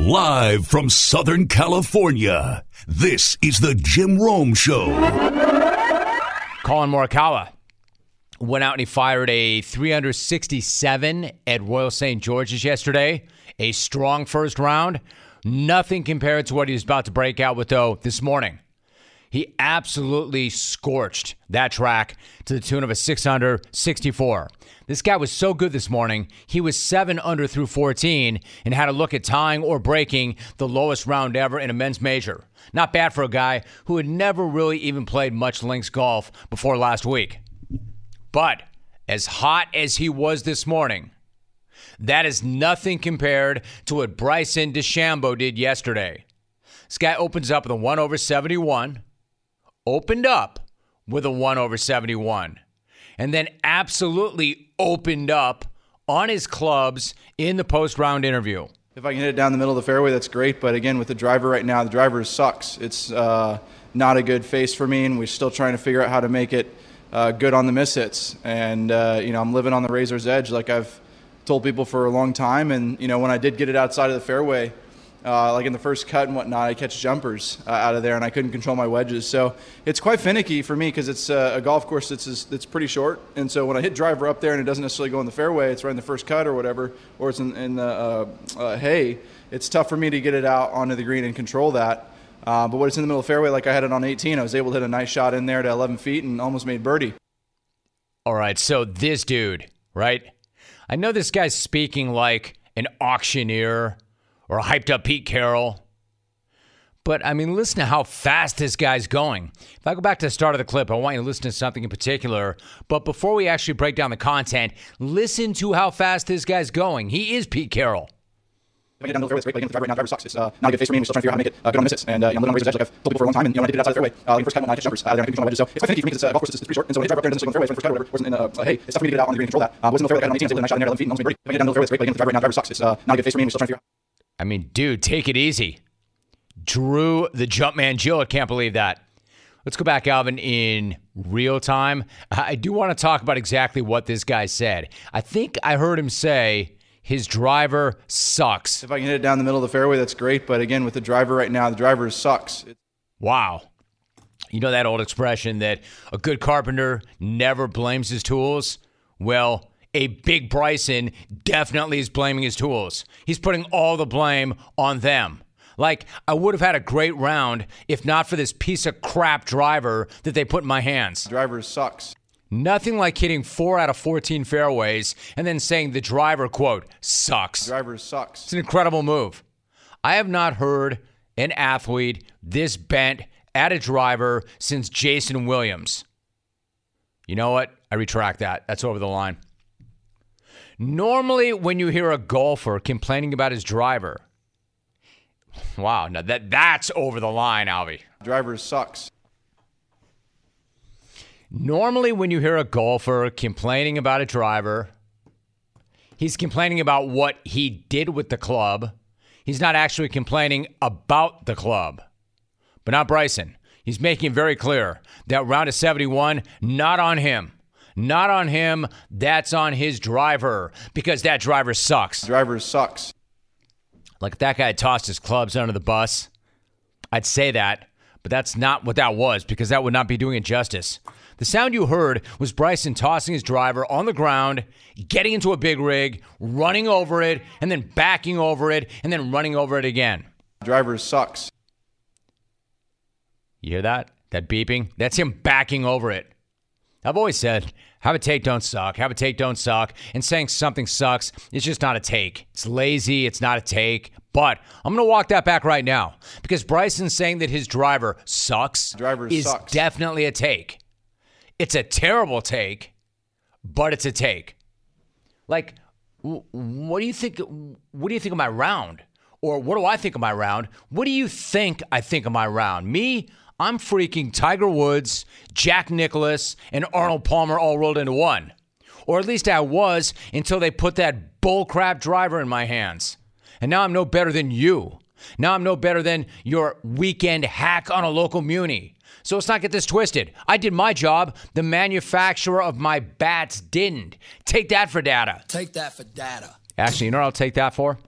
Live from Southern California, this is the Jim Rome Show. Collin Morikawa went out and he fired a 367 at Royal St. George's yesterday. A strong first round. Nothing compared to what he was about to break out with, though, this morning. He absolutely scorched that track to the tune of a 664. This guy was so good this morning. He was seven under through 14 and had a look at tying or breaking the lowest round ever in a men's major. Not bad for a guy who had never really even played much links golf before last week. But as hot as he was this morning, that is nothing compared to what Bryson DeChambeau did yesterday. This guy opens up with a 1 over 71, opened up with a 1 over 71, and then absolutely opened up on his clubs in the post round interview. If I can hit it down the middle of the fairway, that's great. But again, with the driver right now, the driver sucks. It's uh, not a good face for me, and we're still trying to figure out how to make it uh, good on the miss hits. And uh, you know, I'm living on the razor's edge, like I've told people for a long time. And you know, when I did get it outside of the fairway, uh, like in the first cut and whatnot, I catch jumpers uh, out of there, and I couldn't control my wedges. So it's quite finicky for me because it's uh, a golf course that's that's pretty short. And so when I hit driver up there and it doesn't necessarily go in the fairway, it's right in the first cut or whatever, or it's in, in the uh, uh, hay. It's tough for me to get it out onto the green and control that. Uh, but when it's in the middle of the fairway, like I had it on 18, I was able to hit a nice shot in there to 11 feet and almost made birdie. All right, so this dude, right? I know this guy's speaking like an auctioneer or a hyped up Pete Carroll. But I mean, listen to how fast this guy's going. If I go back to the start of the clip, I want you to listen to something in particular. But before we actually break down the content, listen to how fast this guy's going. He is Pete Carroll. I get down the fairway, it's great. But again, the driver right now, driver sucks. It's uh, not a good face for me. We're still trying to figure out how to make it uh, good on misses. And uh, you know, I'm living on razor's edge, like I've told people for a long time. And you know, when I did it outside the fairway, uh, like first cut, when I catch jumpers there, I couldn't control my wedges. So it's quite finicky for me because uh, golf course is pretty short. And so when I drive up there and doesn't on the fairway, it's the first cut whatever, wasn't in uh, hey, it's tough for me to get it out on the green and control that. Uh, wasn't in the fairway, I had on 18, I was able to nice shot in there, 11 feet, and almost made birdie. If I get down the fairway, it's great. But the driver right now, driver sucks. It's uh, not a good face for me. We're still trying to figure out. I mean, dude, take it easy. Drew the Jumpman Jill. I can't believe that. Let's go back, Alvin, in real time. I do want to talk about exactly what this guy said. I think I heard him say his driver sucks. If I can hit it down the middle of the fairway, that's great. But again, with the driver right now, the driver sucks. Wow. You know that old expression that a good carpenter never blames his tools? Well, a big Bryson definitely is blaming his tools. He's putting all the blame on them. Like, I would have had a great round if not for this piece of crap driver that they put in my hands. driver sucks. Nothing like hitting four out of 14 fairways and then saying the driver, quote, sucks. Driver sucks. It's an incredible move. I have not heard an athlete this bent at a driver since Jason Williams. You know what? I retract that. That's over the line. Normally, when you hear a golfer complaining about his driver, wow, now that that's over the line, Alvy. Driver sucks. Normally, when you hear a golfer complaining about a driver, he's complaining about what he did with the club. He's not actually complaining about the club. But not Bryson. He's making it very clear that round of 71, not on him. Not on him. That's on his driver because that driver sucks. Driver sucks. Like if that guy tossed his clubs under the bus, I'd say that, but that's not what that was because that would not be doing it justice. The sound you heard was Bryson tossing his driver on the ground, getting into a big rig, running over it, and then backing over it, and then running over it again. Driver sucks. You hear that? That beeping? That's him backing over it. I've always said, have a take, don't suck. Have a take, don't suck. And saying something sucks is just not a take. It's lazy, it's not a take. But I'm going to walk that back right now because Bryson's saying that his driver sucks Driver is sucks. definitely a take. It's a terrible take, but it's a take. Like, what do you think? What do you think of my round? Or what do I think of my round? What do you think I think of my round? Me, I'm freaking Tiger Woods, Jack Nicklaus, and Arnold Palmer all rolled into one. Or at least I was until they put that bullcrap driver in my hands. And now I'm no better than you. Now I'm no better than your weekend hack on a local muni. So let's not get this twisted. I did my job. The manufacturer of my bats didn't. Take that for data. Take that for data. Actually, you know what I'll take that for?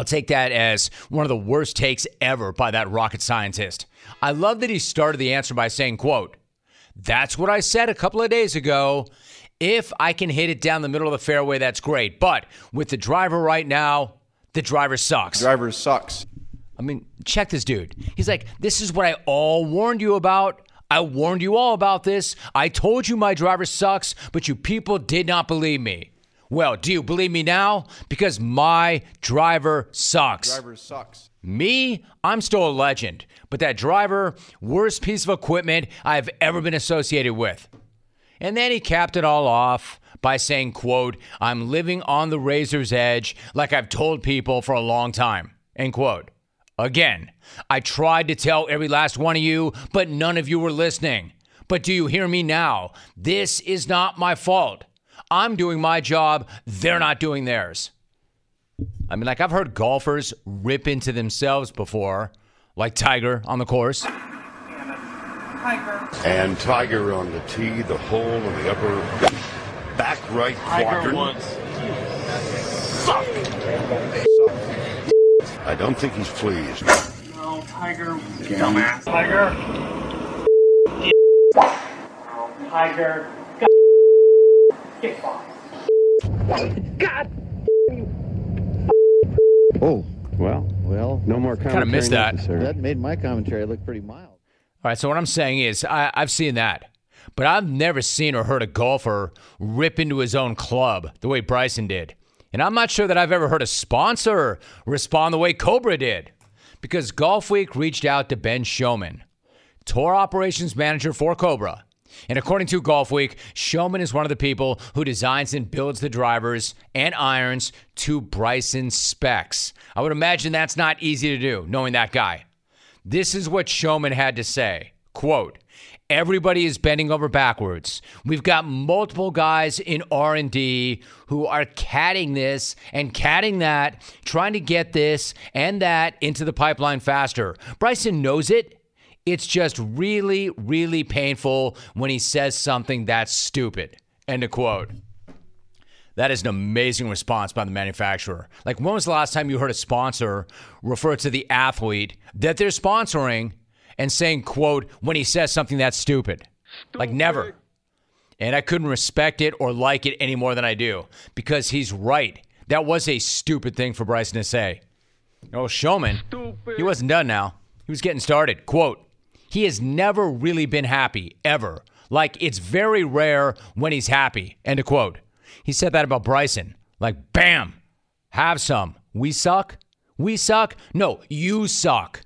I'll take that as one of the worst takes ever by that rocket scientist. I love that he started the answer by saying, quote, that's what I said a couple of days ago. If I can hit it down the middle of the fairway, that's great. But with the driver right now, the driver sucks. Driver sucks. I mean, check this dude. He's like, this is what I all warned you about. I warned you all about this. I told you my driver sucks, but you people did not believe me. Well, do you believe me now? Because my driver sucks. Driver sucks. Me, I'm still a legend, but that driver, worst piece of equipment I've ever been associated with. And then he capped it all off by saying, quote, I'm living on the razor's edge like I've told people for a long time, end quote. Again, I tried to tell every last one of you, but none of you were listening. But do you hear me now? This is not my fault. I'm doing my job, they're not doing theirs. I mean, like, I've heard golfers rip into themselves before, like Tiger on the course. Tiger. And Tiger on the tee, the hole in the upper back right Tiger quadrant. wants Suck. I don't think he's pleased. no Tiger dumbass. Tiger. Tiger. Get box. Oh, Well, well, no more commentary. Kinda missed that. necessary. that made my commentary look pretty mild. All right, so what I'm saying is, I, I've seen that, but I've never seen or heard a golfer rip into his own club the way Bryson did. And I'm not sure that I've ever heard a sponsor respond the way Cobra did. Because Golf Week reached out to Ben Schomin, tour operations manager for Cobra. And according to Golf Week, Schomin is one of the people who designs and builds the drivers and irons to Bryson's specs. I would imagine that's not easy to do, knowing that guy. This is what Schomin had to say. Quote, Everybody is bending over backwards. We've got multiple guys in R&D who are catting this and catting that, trying to get this and that into the pipeline faster. Bryson knows it. It's just really, really painful when he says something that's stupid. End of quote. That is an amazing response by the manufacturer. Like, when was the last time you heard a sponsor refer to the athlete that they're sponsoring and saying, quote, when he says something that's stupid? Like, never. And I couldn't respect it or like it any more than I do because he's right. That was a stupid thing for Bryson to say. Oh, Schomin, he wasn't done now. He was getting started. Quote, he has never really been happy, ever. Like, it's very rare when he's happy. End of quote. He said that about Bryson. Like, bam, have some. We suck? We suck? No, you suck.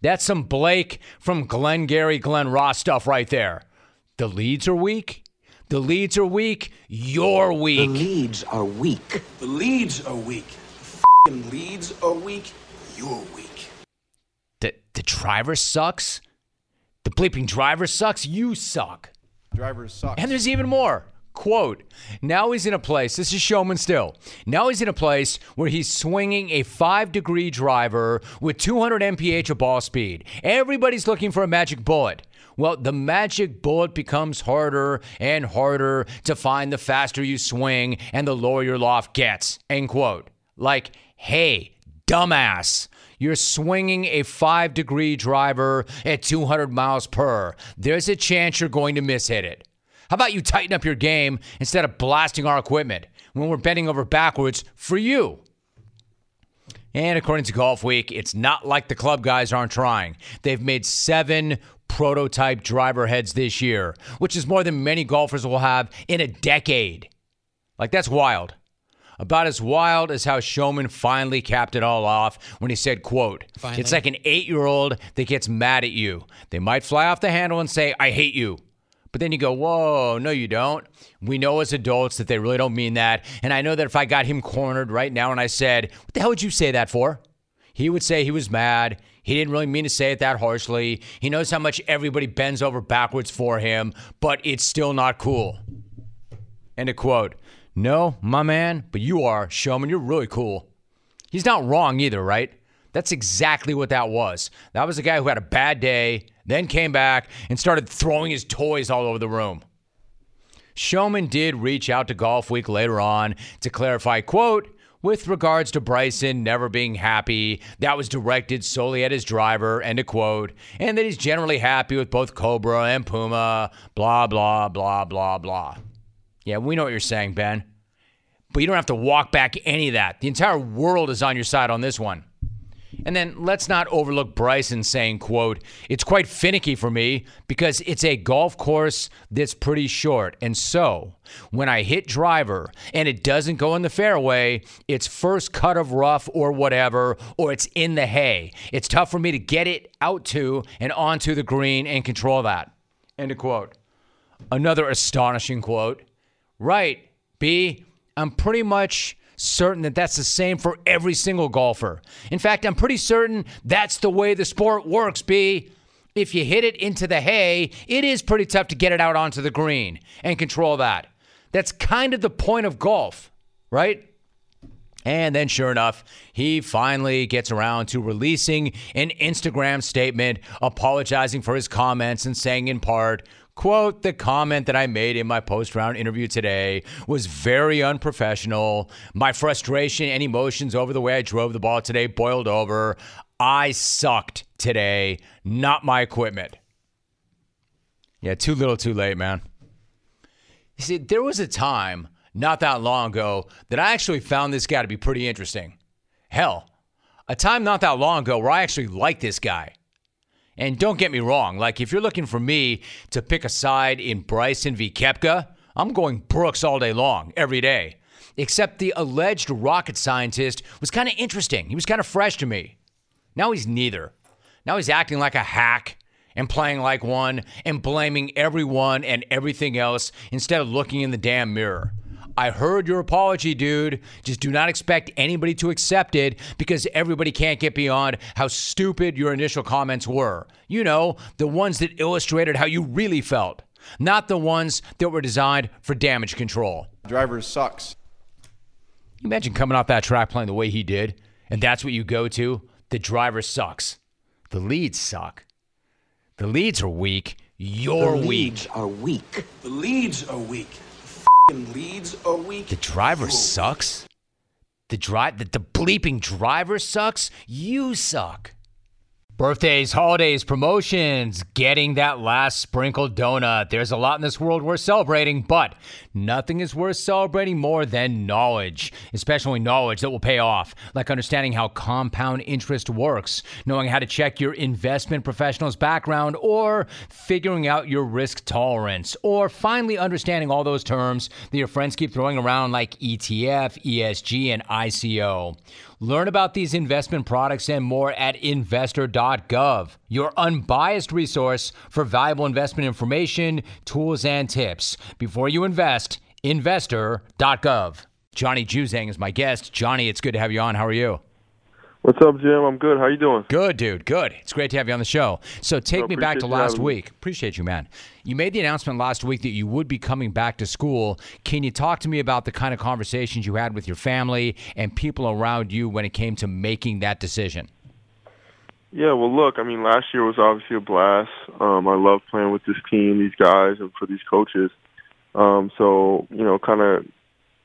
That's some Blake from Glengarry Glen Ross stuff right there. The leads are weak. The leads are weak. You're weak. The leads are weak. The leads are weak. The f***ing leads are weak. You're weak. The, the driver sucks. The bleeping driver sucks. You suck. Driver sucks. And there's even more. Quote, now he's in a place, this is Schomin still. Now he's in a place where he's swinging a five degree driver with 200 mph of ball speed. Everybody's looking for a magic bullet. Well, the magic bullet becomes harder and harder to find the faster you swing and the lower your loft gets. End quote. Like, hey, dumbass. You're swinging a five degree driver at 200 miles per. There's a chance you're going to mishit it. How about you tighten up your game instead of blasting our equipment when we're bending over backwards for you? And according to Golf Week, it's not like the club guys aren't trying. They've made seven prototype driver heads this year, which is more than many golfers will have in a decade. Like, that's wild. About as wild as how Schomin finally capped it all off when he said, quote, It's like an eight-year-old that gets mad at you. They might fly off the handle and say, I hate you. But then you go, whoa, no, you don't. We know as adults that they really don't mean that. And I know that if I got him cornered right now and I said, What the hell would you say that for? He would say he was mad. He didn't really mean to say it that harshly. He knows how much everybody bends over backwards for him, but it's still not cool. End of quote. No, my man, but you are, Schomin. You're really cool. He's not wrong either, right? That's exactly what that was. That was a guy who had a bad day, then came back and started throwing his toys all over the room. Schomin did reach out to Golf Week later on to clarify, quote, with regards to Bryson never being happy. That was directed solely at his driver, end of quote. And that he's generally happy with both Cobra and Puma, blah, blah, blah, blah, blah. Yeah, we know what you're saying, Ben. But you don't have to walk back any of that. The entire world is on your side on this one. And then let's not overlook Bryson saying, quote, it's quite finicky for me because it's a golf course that's pretty short. And so when I hit driver and it doesn't go in the fairway, it's first cut of rough or whatever, or it's in the hay. It's tough for me to get it out to and onto the green and control that. End of quote. Another astonishing quote. Right, B, I'm pretty much certain that that's the same for every single golfer. In fact, I'm pretty certain that's the way the sport works, B. If you hit it into the hay, it is pretty tough to get it out onto the green and control that. That's kind of the point of golf, right? And then, sure enough, he finally gets around to releasing an Instagram statement apologizing for his comments and saying, in part, quote, the comment that I made in my post round interview today was very unprofessional. My frustration and emotions over the way I drove the ball today boiled over. I sucked today, not my equipment. Yeah, too little, too late, man. You see, there was a time not that long ago that I actually found this guy to be pretty interesting. Hell, a time not that long ago where I actually liked this guy. And don't get me wrong, like if you're looking for me to pick a side in Bryson v. Koepka, I'm going Brooks all day long, every day. Except the alleged rocket scientist was kind of interesting. He was kind of fresh to me. Now he's neither. Now he's acting like a hack and playing like one and blaming everyone and everything else instead of looking in the damn mirror. I heard your apology, dude. Just do not expect anybody to accept it because everybody can't get beyond how stupid your initial comments were. You know, the ones that illustrated how you really felt, not the ones that were designed for damage control. Driver sucks. You imagine coming off that track playing the way he did, and that's what you go to? The driver sucks. The leads suck. The leads are weak. You're the weak. leads are weak. The leads are weak. The leads are weak. The driver sucks. The drive the, the bleeping driver sucks. You suck. Birthdays, holidays, promotions, getting that last sprinkled donut. There's a lot in this world worth celebrating, but nothing is worth celebrating more than knowledge, especially knowledge that will pay off, like understanding how compound interest works, knowing how to check your investment professional's background, or figuring out your risk tolerance, or finally understanding all those terms that your friends keep throwing around like ETF, ESG, and ICO. Learn about these investment products and more at investor.gov, your unbiased resource for valuable investment information, tools, and tips. Before you invest, investor.gov. Johnny Juzang is my guest. Johnny, it's good to have you on. How are you? What's up, Jim? I'm good. How you doing? Good, dude. Good. It's great to have you on the show. So take me back to last me. week. Appreciate you, man. You made the announcement last week that you would be coming back to school. Can you talk to me about the kind of conversations you had with your family and people around you when it came to making that decision? Yeah, well, look, I mean, last year was obviously a blast. Um, I love playing with this team, these guys, and for these coaches. Um, so, you know, kind of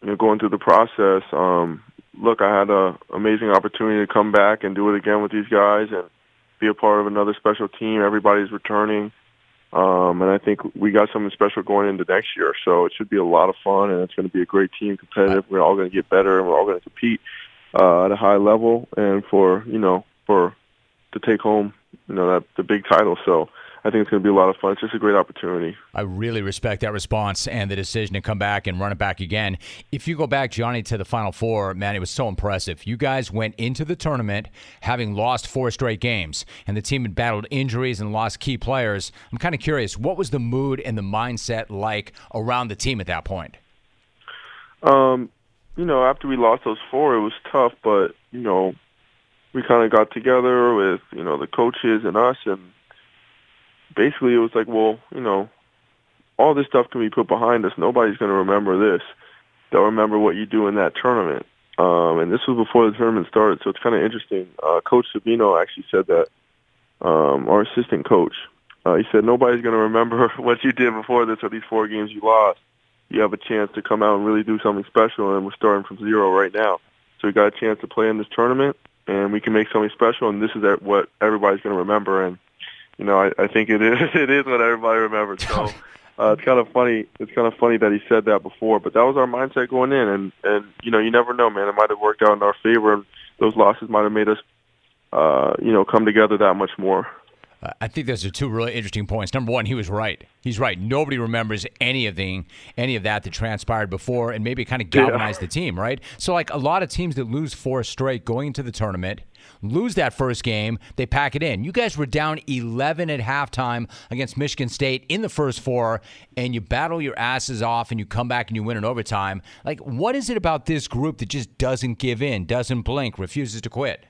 you know, going through the process, um, look, I had an amazing opportunity to come back and do it again with these guys and be a part of another special team. Everybody's returning. Um, and I think we got something special going into next year. So it should be a lot of fun, and it's going to be a great team, competitive. We're all going to get better, and we're all going to compete uh, at a high level, and for you know for to take home you know that the big title. So I think it's going to be a lot of fun. It's just a great opportunity. I really respect that response and the decision to come back and run it back again. If you go back, Johnny, to the Final Four, man, it was so impressive. You guys went into the tournament having lost four straight games, and the team had battled injuries and lost key players. I'm kind of curious, what was the mood and the mindset like around the team at that point? Um, you know, after we lost those four, it was tough, but you know, we kind of got together with you know the coaches and us, and basically it was like, well, you know, all this stuff can be put behind us. Nobody's going to remember this. They'll remember what you do in that tournament. Um, and this was before the tournament started, so it's kind of interesting. Uh, coach Savino actually said that, um, our assistant coach, uh, he said nobody's going to remember what you did before this or these four games you lost. You have a chance to come out and really do something special, and we're starting from zero right now. So we got a chance to play in this tournament, and we can make something special. And this is what everybody's going to remember. And you know, I, I think it is it is what everybody remembers. So. Uh, it's kind of funny. It's kind of funny that he said that before, but that was our mindset going in, and and you know you never know, man. It might have worked out in our favor, and those losses might have made us, uh, you know, come together that much more. I think those are two really interesting points. Number one, he was right. He's right. Nobody remembers anything, any of that that transpired before, and maybe kind of galvanized yeah. the team, right? So, like a lot of teams that lose four straight going into the tournament, lose that first game, they pack it in. You guys were down 11 at halftime against Michigan State in the first four, and you battle your asses off, and you come back and you win in overtime. Like, what is it about this group that just doesn't give in, doesn't blink, refuses to quit?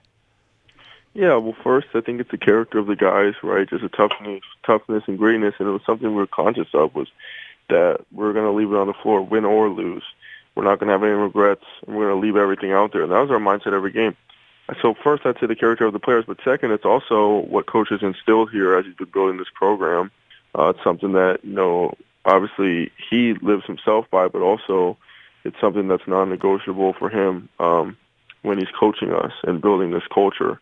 Yeah, well, first I think it's the character of the guys, right? Just a toughness, toughness and greatness, and it was something we were conscious of was that we're going to leave it on the floor, win or lose. We're not going to have any regrets, and we're going to leave everything out there. And that was our mindset every game. So first, I'd say the character of the players, but second, it's also what coaches instilled here as he's been building this program. Uh, it's something that you know, obviously he lives himself by, but also it's something that's non-negotiable for him um, when he's coaching us and building this culture.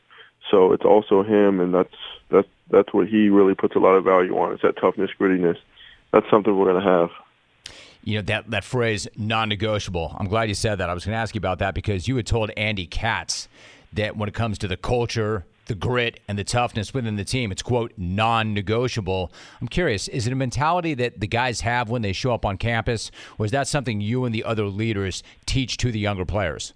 So it's also him, and that's that's that's what he really puts a lot of value on. Is that toughness, grittiness. That's something we're going to have. You know that that phrase non-negotiable. I'm glad you said that. I was going to ask you about that because you had told Andy Katz that when it comes to the culture, the grit, and the toughness within the team, it's quote non-negotiable. I'm curious, is it a mentality that the guys have when they show up on campus, or is that something you and the other leaders teach to the younger players?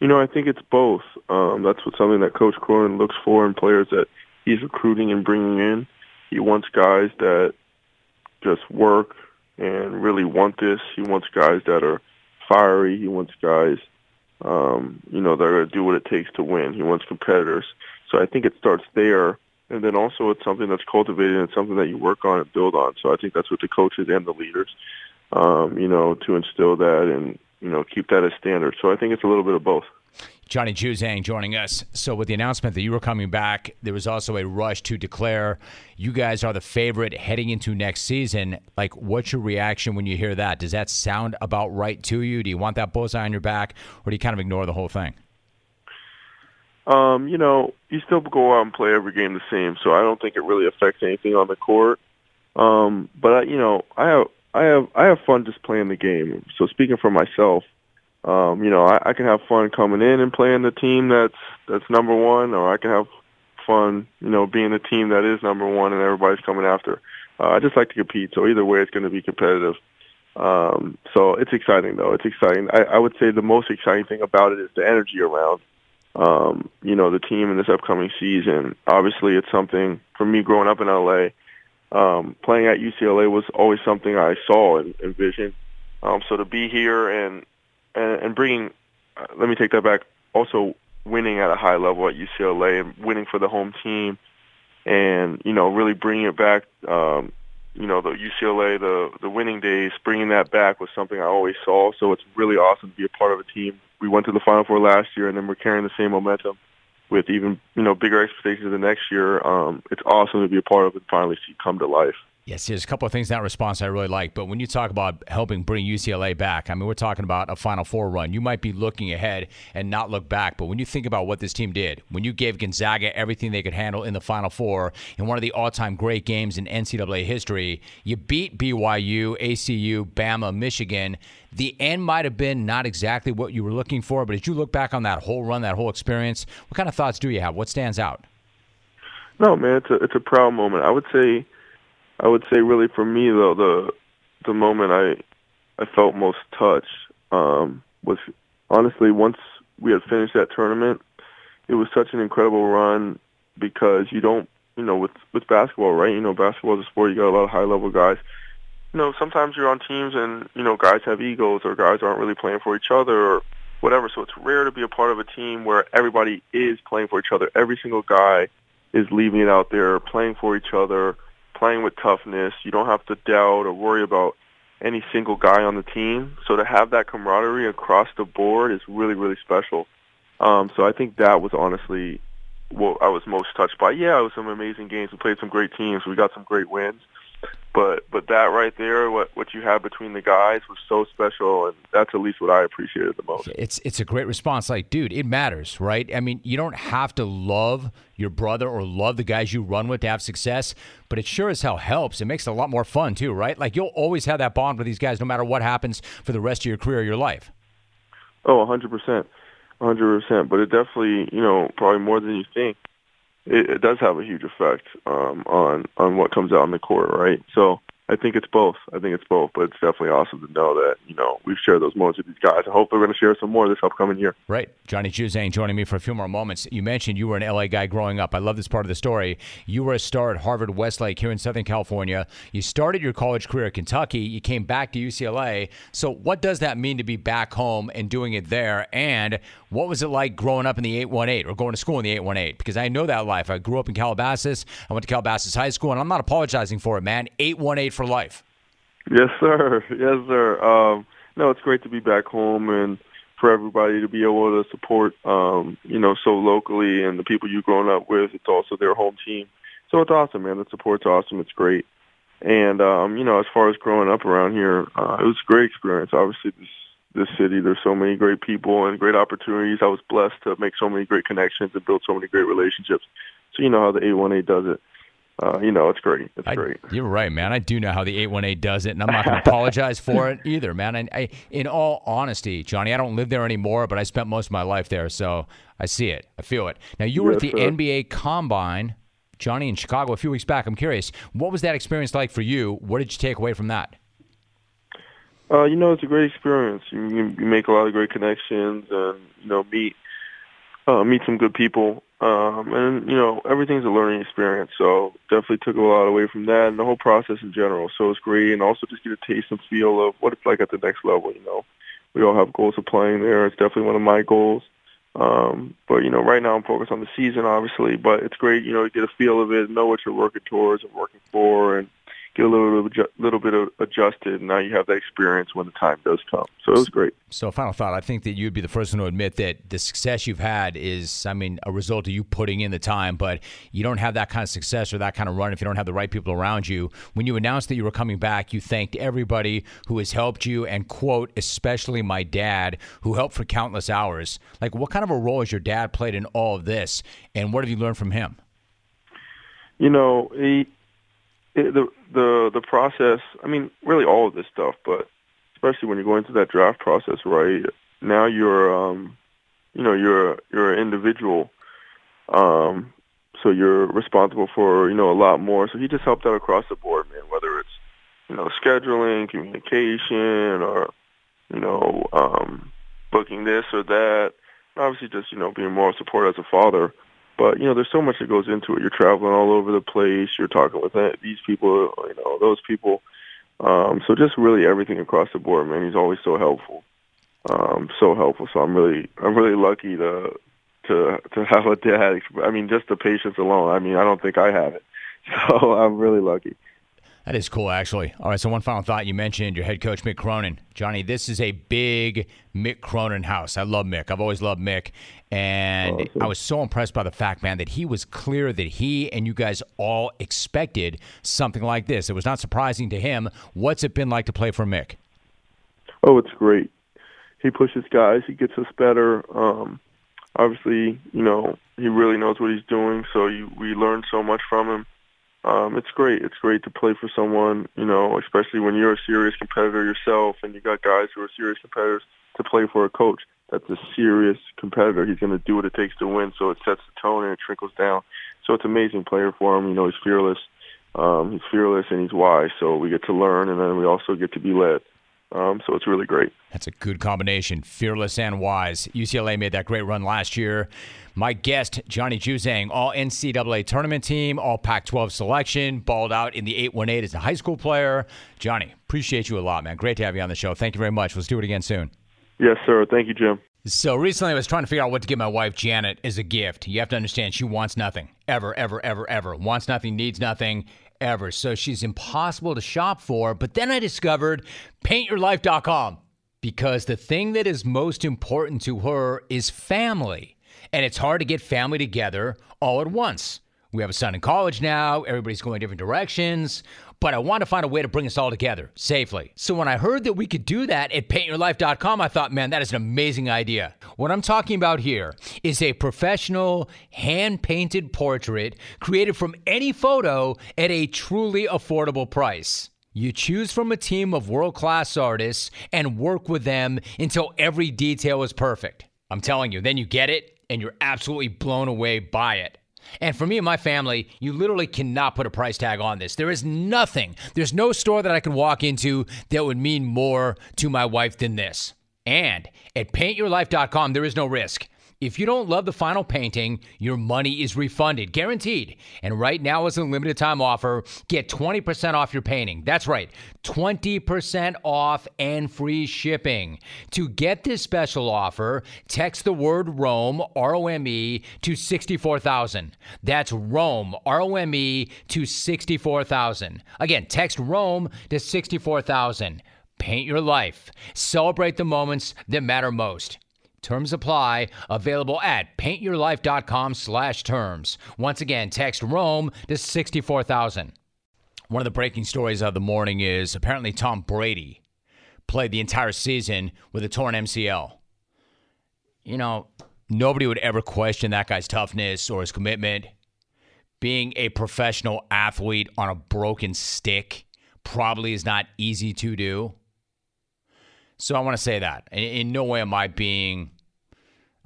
You know, I think it's both. Um, that's what something that Coach Cronin looks for in players that he's recruiting and bringing in. He wants guys that just work and really want this. He wants guys that are fiery. He wants guys, um, you know, they're going to do what it takes to win. He wants competitors. So I think it starts there. And then also it's something that's cultivated and something that you work on and build on. So I think that's what the coaches and the leaders, um, you know, to instill that and, you know, keep that as standard. So I think it's a little bit of both. Johnny Juzang joining us. So, with the announcement that you were coming back, there was also a rush to declare you guys are the favorite heading into next season. Like, what's your reaction when you hear that? Does that sound about right to you? Do you want that bullseye on your back, or do you kind of ignore the whole thing? Um, you know, you still go out and play every game the same, so I don't think it really affects anything on the court. Um, but I, you know, I have I have I have fun just playing the game. So speaking for myself, um, you know, I, I can have fun coming in and playing the team that's that's number one, or I can have fun, you know, being the team that is number one and everybody's coming after. Uh, I just like to compete, so either way, it's going to be competitive. Um, so it's exciting, though. It's exciting. I, I would say the most exciting thing about it is the energy around, um, you know, the team in this upcoming season. Obviously, it's something for me growing up in LA. Um, playing at UCLA was always something I saw and envisioned. Um, so to be here and and, and bringing, uh, let me take that back, also winning at a high level at UCLA and winning for the home team and, you know, really bringing it back, um, you know, the UCLA, the, the winning days, bringing that back was something I always saw. So it's really awesome to be a part of a team. We went to the Final Four last year, and then we're carrying the same momentum with even, you know, bigger expectations the next year. Um, it's awesome to be a part of and finally see come to life. Yes, there's a couple of things in that response I really like. But when you talk about helping bring UCLA back, I mean, we're talking about a Final Four run. You might be looking ahead and not look back. But when you think about what this team did, when you gave Gonzaga everything they could handle in the Final Four in one of the all time great games in NCAA history, you beat BYU, ACU, Bama, Michigan. The end might have been not exactly what you were looking for. But as you look back on that whole run, that whole experience, what kind of thoughts do you have? What stands out? No, man, it's a, it's a proud moment. I would say I would say really for me though the the moment I I felt most touched um, was honestly once we had finished that tournament. It was such an incredible run because you don't you know with with basketball right you know basketball is a sport you got a lot of high level guys. You know sometimes you're on teams and you know guys have egos or guys aren't really playing for each other or whatever. So it's rare to be a part of a team where everybody is playing for each other. Every single guy is leaving it out there, playing for each other playing with toughness. You don't have to doubt or worry about any single guy on the team. So to have that camaraderie across the board is really, really special. Um, so I think that was honestly what I was most touched by. Yeah, it was some amazing games. We played some great teams. We got some great wins. But but that right there, what what you have between the guys was so special, and that's at least what I appreciated the most. It's it's a great response. Like, dude, it matters, right? I mean, you don't have to love your brother or love the guys you run with to have success, but it sure as hell helps. It makes it a lot more fun too, right? Like you'll always have that bond with these guys, no matter what happens for the rest of your career or your life. Oh, a hundred percent, a hundred percent. But it definitely, you know, probably more than you think it, it does have a huge effect um, on on what comes out in the court, right? So I think it's both. I think it's both, but it's definitely awesome to know that you know we've shared those moments with these guys. I hope we're going to share some more this upcoming year. Right, Johnny Juzang joining me for a few more moments. You mentioned you were an LA guy growing up. I love this part of the story. You were a star at Harvard Westlake here in Southern California. You started your college career at Kentucky. You came back to UCLA. So, what does that mean to be back home and doing it there? And what was it like growing up in the 818 or going to school in the 818? Because I know that life. I grew up in Calabasas. I went to Calabasas High School, and I'm not apologizing for it, man. 818 for life. Yes, sir. Yes, sir. Um, no, it's great to be back home and for everybody to be able to support, um, you know, so locally and the people you've grown up with. It's also their home team. So it's awesome, man. The support's awesome. It's great. And, um, you know, as far as growing up around here, uh, it was a great experience. Obviously, this, this city, there's so many great people and great opportunities. I was blessed to make so many great connections and build so many great relationships. So you know how the 818 does it uh, you know, it's great. It's I, great. You're right, man. I do know how the 818 does it, and I'm not going to apologize for it either, man. And I, in all honesty, Johnny, I don't live there anymore, but I spent most of my life there, so I see it. I feel it. Now, you were yes, at the sir. NBA Combine, Johnny, in Chicago a few weeks back. I'm curious, what was that experience like for you? What did you take away from that? Uh, you know, it's a great experience. You, you make a lot of great connections, and you know, meet uh, meet some good people. Um, and, you know, everything's a learning experience. So definitely took a lot away from that and the whole process in general. So it's great. And also just get a taste and feel of what it's like at the next level, you know. We all have goals of playing there. It's definitely one of my goals. Um, but, you know, right now I'm focused on the season, obviously. But it's great, you know, to get a feel of it, know what you're working towards and working for, and get a little little bit adjusted. And now you have that experience when the time does come. So it was great. So, final thought: I think that you'd be the first one to admit that the success you've had is, I mean, a result of you putting in the time. But you don't have that kind of success or that kind of run if you don't have the right people around you. When you announced that you were coming back, you thanked everybody who has helped you, and quote, especially my dad, who helped for countless hours. Like, what kind of a role has your dad played in all of this, and what have you learned from him? You know, he it, the the the process. I mean, really all of this stuff, but especially when you're going through that draft process, right? Now you're, um, you know, you're you're an individual, um, so you're responsible for you know a lot more. So he just helped out across the board, man. Whether it's you know scheduling, communication, or you know um, booking this or that. Obviously, just you know being more support as a father. But you know, there's so much that goes into it. You're traveling all over the place. You're talking with these people, you know, those people. Um, so just really everything across the board, man. He's always so helpful, um, so helpful. So I'm really, I'm really lucky to to to have a dad. I mean, just the patience alone. I mean, I don't think I have it. So I'm really lucky. That is cool, actually. All right, so one final thought. You mentioned your head coach, Mick Cronin. Johnny, this is a big Mick Cronin house. I love Mick. I've always loved Mick. And awesome. I was so impressed by the fact, man, that he was clear that he and you guys all expected something like this. It was not surprising to him. What's it been like to play for Mick? Oh, it's great. He pushes guys. He gets us better. Um, obviously, you know, he really knows what he's doing, so you, we learn so much from him um, it's great. It's great to play for someone, you know, especially when you're a serious competitor yourself and you got guys who are serious competitors to play for a coach that's a serious competitor. He's going to do what it takes to win, so it sets the tone and it trickles down. So it's amazing player for him. You know, he's fearless. Um, he's fearless and he's wise, so we get to learn and then we also get to be led. Um, so it's really great. That's a good combination, fearless and wise. UCLA made that great run last year. My guest, Johnny Juzang, all NCAA tournament team, all Pac 12 selection, balled out in the 818 as a high school player. Johnny, appreciate you a lot, man. Great to have you on the show. Thank you very much. Let's do it again soon. Yes, sir. Thank you, Jim. So recently, I was trying to figure out what to give my wife Janet as a gift. You have to understand, she wants nothing, ever, ever, ever, ever. Wants nothing, needs nothing ever. So she's impossible to shop for. But then I discovered paintyourlife.com because the thing that is most important to her is family. And it's hard to get family together all at once. We have a son in college now. Everybody's going different directions. But I want to find a way to bring us all together safely. So when I heard that we could do that at paintyourlife.com, I thought, man, that is an amazing idea. What I'm talking about here is a professional hand painted portrait created from any photo at a truly affordable price. You choose from a team of world class artists and work with them until every detail is perfect. I'm telling you, then you get it and you're absolutely blown away by it. And for me and my family, you literally cannot put a price tag on this. There is nothing, there's no store that I could walk into that would mean more to my wife than this. And at paintyourlife.com, there is no risk. If you don't love the final painting, your money is refunded, guaranteed. And right now is a limited time offer. Get 20% off your painting. That's right, 20% off and free shipping. To get this special offer, text the word Rome, R O M E, to 64,000. That's Rome, R O M E, to 64,000. Again, text Rome to 64,000. Paint your life. Celebrate the moments that matter most. Terms apply. Available at paintyourlife.com slash terms. Once again, text Rome to 64,000. One of the breaking stories of the morning is apparently Tom Brady played the entire season with a torn MCL. You know, nobody would ever question that guy's toughness or his commitment. Being a professional athlete on a broken stick probably is not easy to do. So I want to say that. In, in no way am I being,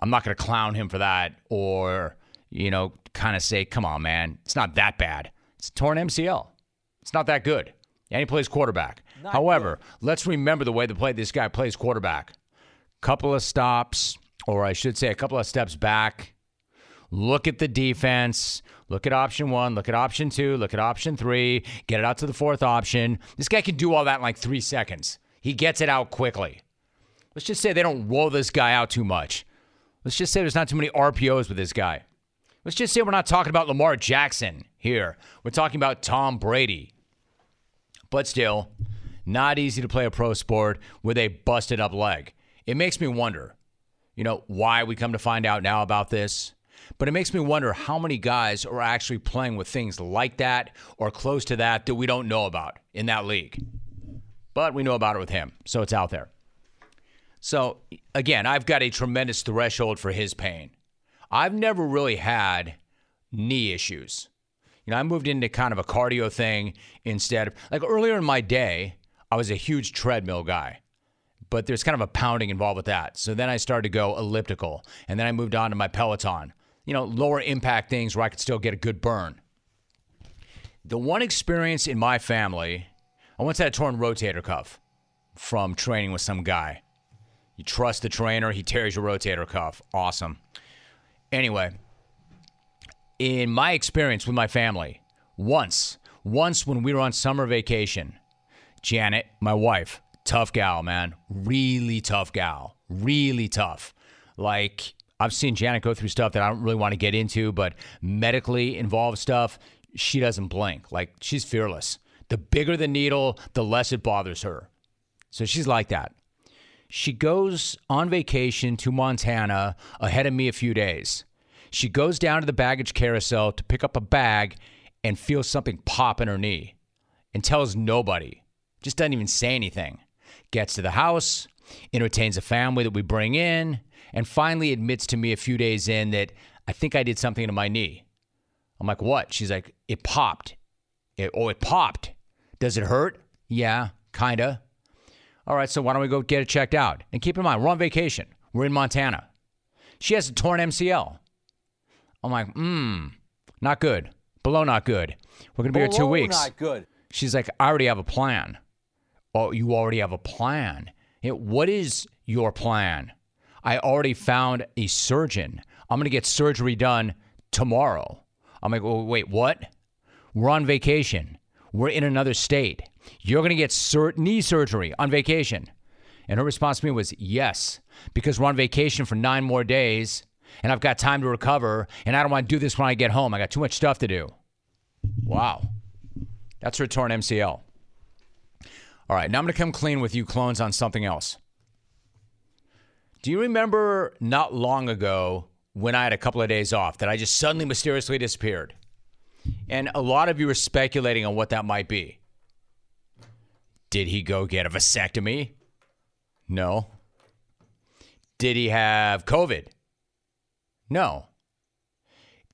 I'm not going to clown him for that or, you know, kind of say, come on, man, it's not that bad. It's torn MCL. It's not that good. And he plays quarterback. Not However, good. let's remember the way the play this guy plays quarterback. Couple of stops, or I should say a couple of steps back. Look at the defense. Look at option one. Look at option two. Look at option three. Get it out to the fourth option. This guy can do all that in like three seconds. He gets it out quickly. Let's just say they don't roll this guy out too much. Let's just say there's not too many RPOs with this guy. Let's just say we're not talking about Lamar Jackson here. We're talking about Tom Brady. But still, not easy to play a pro sport with a busted up leg. It makes me wonder, you know, why we come to find out now about this. But it makes me wonder how many guys are actually playing with things like that or close to that that we don't know about in that league but we know about it with him, so it's out there. So, again, I've got a tremendous threshold for his pain. I've never really had knee issues. You know, I moved into kind of a cardio thing instead of like earlier in my day, I was a huge treadmill guy, but there's kind of a pounding involved with that. So then I started to go elliptical, and then I moved on to my Peloton, you know, lower impact things where I could still get a good burn. The one experience in my family I once had a torn rotator cuff from training with some guy. You trust the trainer, he tears your rotator cuff. Awesome. Anyway, in my experience with my family, once, once when we were on summer vacation, Janet, my wife, tough gal, man, really tough gal, really tough. Like, I've seen Janet go through stuff that I don't really want to get into, but medically involved stuff, she doesn't blink. Like, she's fearless. The bigger the needle, the less it bothers her. So she's like that. She goes on vacation to Montana ahead of me a few days. She goes down to the baggage carousel to pick up a bag and feels something pop in her knee and tells nobody. Just doesn't even say anything. Gets to the house, entertains a family that we bring in, and finally admits to me a few days in that I think I did something to my knee. I'm like, what? She's like, it popped. It, oh, it popped. Does it hurt? Yeah, kinda. All right, so why don't we go get it checked out? And keep in mind, we're on vacation. We're in Montana. She has a torn MCL. I'm like, hmm, not good. Below not good. We're gonna be Below here two weeks. Not good. She's like, I already have a plan. Oh, you already have a plan. what is your plan? I already found a surgeon. I'm gonna get surgery done tomorrow. I'm like, well, wait, what? We're on vacation. We're in another state. You're going to get sur- knee surgery on vacation. And her response to me was, Yes, because we're on vacation for nine more days and I've got time to recover and I don't want to do this when I get home. I got too much stuff to do. Wow. That's her torn MCL. All right, now I'm going to come clean with you clones on something else. Do you remember not long ago when I had a couple of days off that I just suddenly mysteriously disappeared? And a lot of you are speculating on what that might be. Did he go get a vasectomy? No. Did he have COVID? No.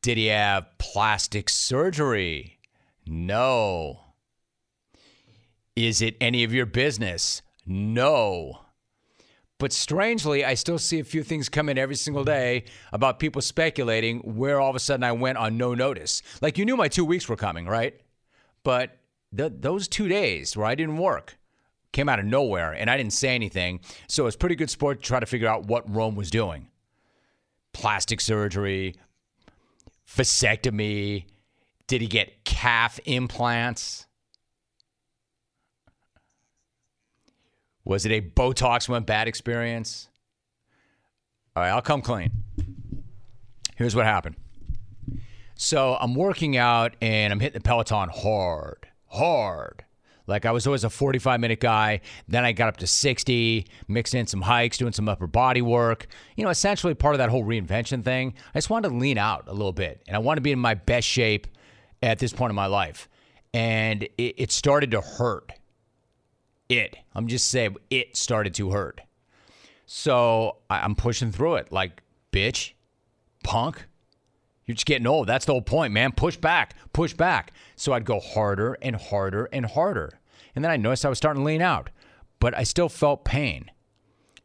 Did he have plastic surgery? No. Is it any of your business? No. But strangely, I still see a few things come in every single day about people speculating where all of a sudden I went on no notice. Like you knew my two weeks were coming, right? But th- those two days where I didn't work came out of nowhere and I didn't say anything. So it's pretty good sport to try to figure out what Rome was doing. Plastic surgery, vasectomy. Did he get calf implants? Was it a Botox went bad experience? All right, I'll come clean. Here's what happened. So I'm working out and I'm hitting the Peloton hard, hard. Like I was always a 45 minute guy. Then I got up to 60, mixed in some hikes, doing some upper body work. You know, essentially part of that whole reinvention thing. I just wanted to lean out a little bit and I want to be in my best shape at this point in my life. And it, it started to hurt. It, I'm just saying, it started to hurt. So I, I'm pushing through it like, bitch, punk. You're just getting old. That's the whole point, man. Push back, push back. So I'd go harder and harder and harder. And then I noticed I was starting to lean out, but I still felt pain.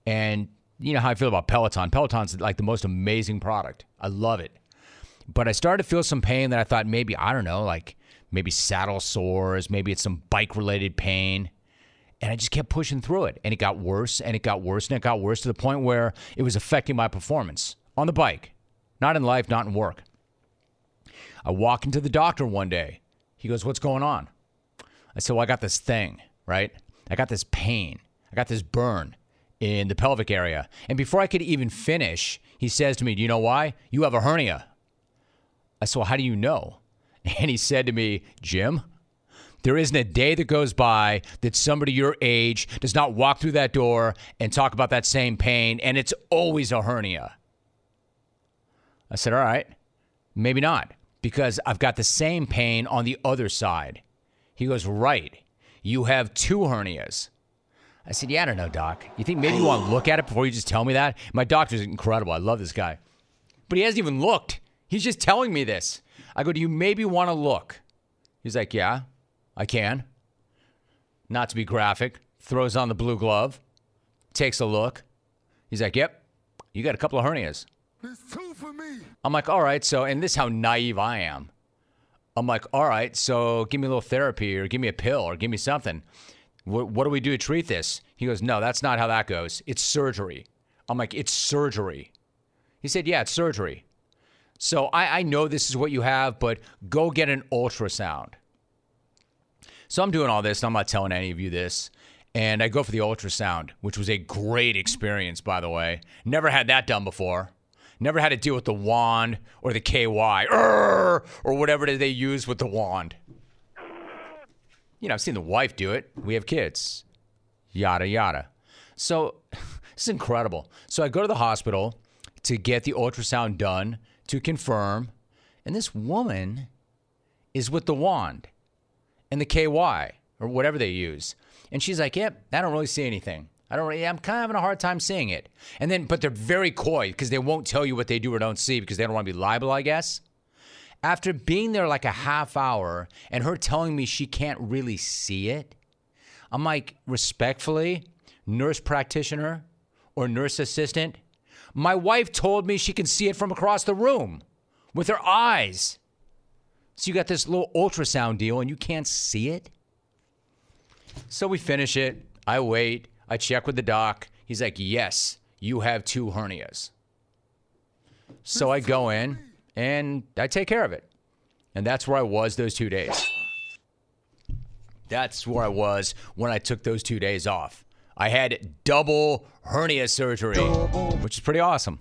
And you know how I feel about Peloton. Peloton's like the most amazing product. I love it. But I started to feel some pain that I thought maybe, I don't know, like maybe saddle sores, maybe it's some bike related pain. And I just kept pushing through it. And it got worse and it got worse and it got worse to the point where it was affecting my performance on the bike, not in life, not in work. I walk into the doctor one day. He goes, What's going on? I said, Well, I got this thing, right? I got this pain. I got this burn in the pelvic area. And before I could even finish, he says to me, Do you know why? You have a hernia. I said, Well, how do you know? And he said to me, Jim, there isn't a day that goes by that somebody your age does not walk through that door and talk about that same pain, and it's always a hernia. I said, All right, maybe not because I've got the same pain on the other side. He goes, Right. You have two hernias. I said, Yeah, I don't know, doc. You think maybe you want to look at it before you just tell me that? My doctor's incredible. I love this guy. But he hasn't even looked. He's just telling me this. I go, Do you maybe want to look? He's like, Yeah, I can. Not to be graphic, throws on the blue glove, takes a look. He's like, Yep, you got a couple of hernias. I'm like, all right, so, and this is how naive I am. I'm like, all right, so give me a little therapy or give me a pill or give me something. What, what do we do to treat this? He goes, no, that's not how that goes. It's surgery. I'm like, it's surgery. He said, yeah, it's surgery. So I, I know this is what you have, but go get an ultrasound. So I'm doing all this, and I'm not telling any of you this. And I go for the ultrasound, which was a great experience, by the way. Never had that done before. Never had to deal with the wand or the KY or whatever they use with the wand. You know, I've seen the wife do it. We have kids. Yada, yada. So this is incredible. So I go to the hospital to get the ultrasound done to confirm. And this woman is with the wand and the KY or whatever they use. And she's like, yep, I don't really see anything. I don't really, I'm kind of having a hard time seeing it. And then, but they're very coy because they won't tell you what they do or don't see because they don't want to be liable, I guess. After being there like a half hour and her telling me she can't really see it, I'm like, respectfully, nurse practitioner or nurse assistant, my wife told me she can see it from across the room with her eyes. So you got this little ultrasound deal and you can't see it? So we finish it. I wait. I check with the doc. He's like, yes, you have two hernias. So I go in and I take care of it. And that's where I was those two days. That's where I was when I took those two days off. I had double hernia surgery, which is pretty awesome.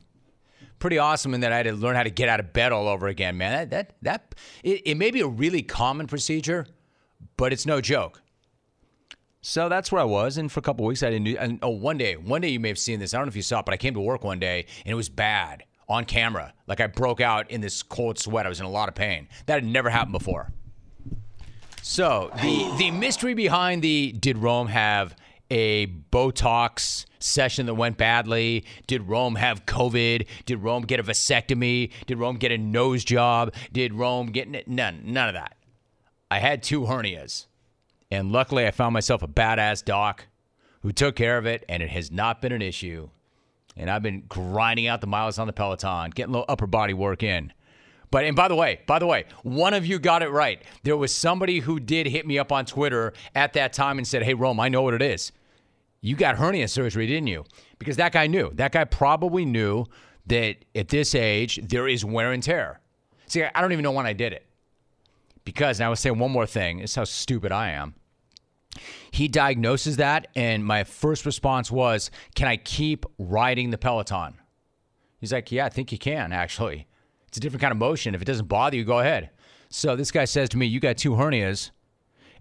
Pretty awesome in that I had to learn how to get out of bed all over again, man. That that that it, it may be a really common procedure, but it's no joke. So that's where I was, and for a couple weeks I didn't do. And oh, one day, one day you may have seen this. I don't know if you saw it, but I came to work one day and it was bad on camera. Like I broke out in this cold sweat. I was in a lot of pain. That had never happened before. So the the mystery behind the did Rome have a Botox session that went badly? Did Rome have COVID? Did Rome get a vasectomy? Did Rome get a nose job? Did Rome get none? None of that. I had two hernias, and luckily I found myself a badass doc who took care of it, and it has not been an issue. And I've been grinding out the miles on the Peloton, getting a little upper body work in. But and by the way, by the way, one of you got it right. There was somebody who did hit me up on Twitter at that time and said, "Hey, Rome, I know what it is. You got hernia surgery, didn't you?" Because that guy knew. That guy probably knew that at this age there is wear and tear. See, I don't even know when I did it. Because and I was saying one more thing. This is how stupid I am. He diagnoses that, and my first response was, "Can I keep riding the Peloton?" He's like, "Yeah, I think you can actually." It's a different kind of motion. If it doesn't bother you, go ahead. So this guy says to me, You got two hernias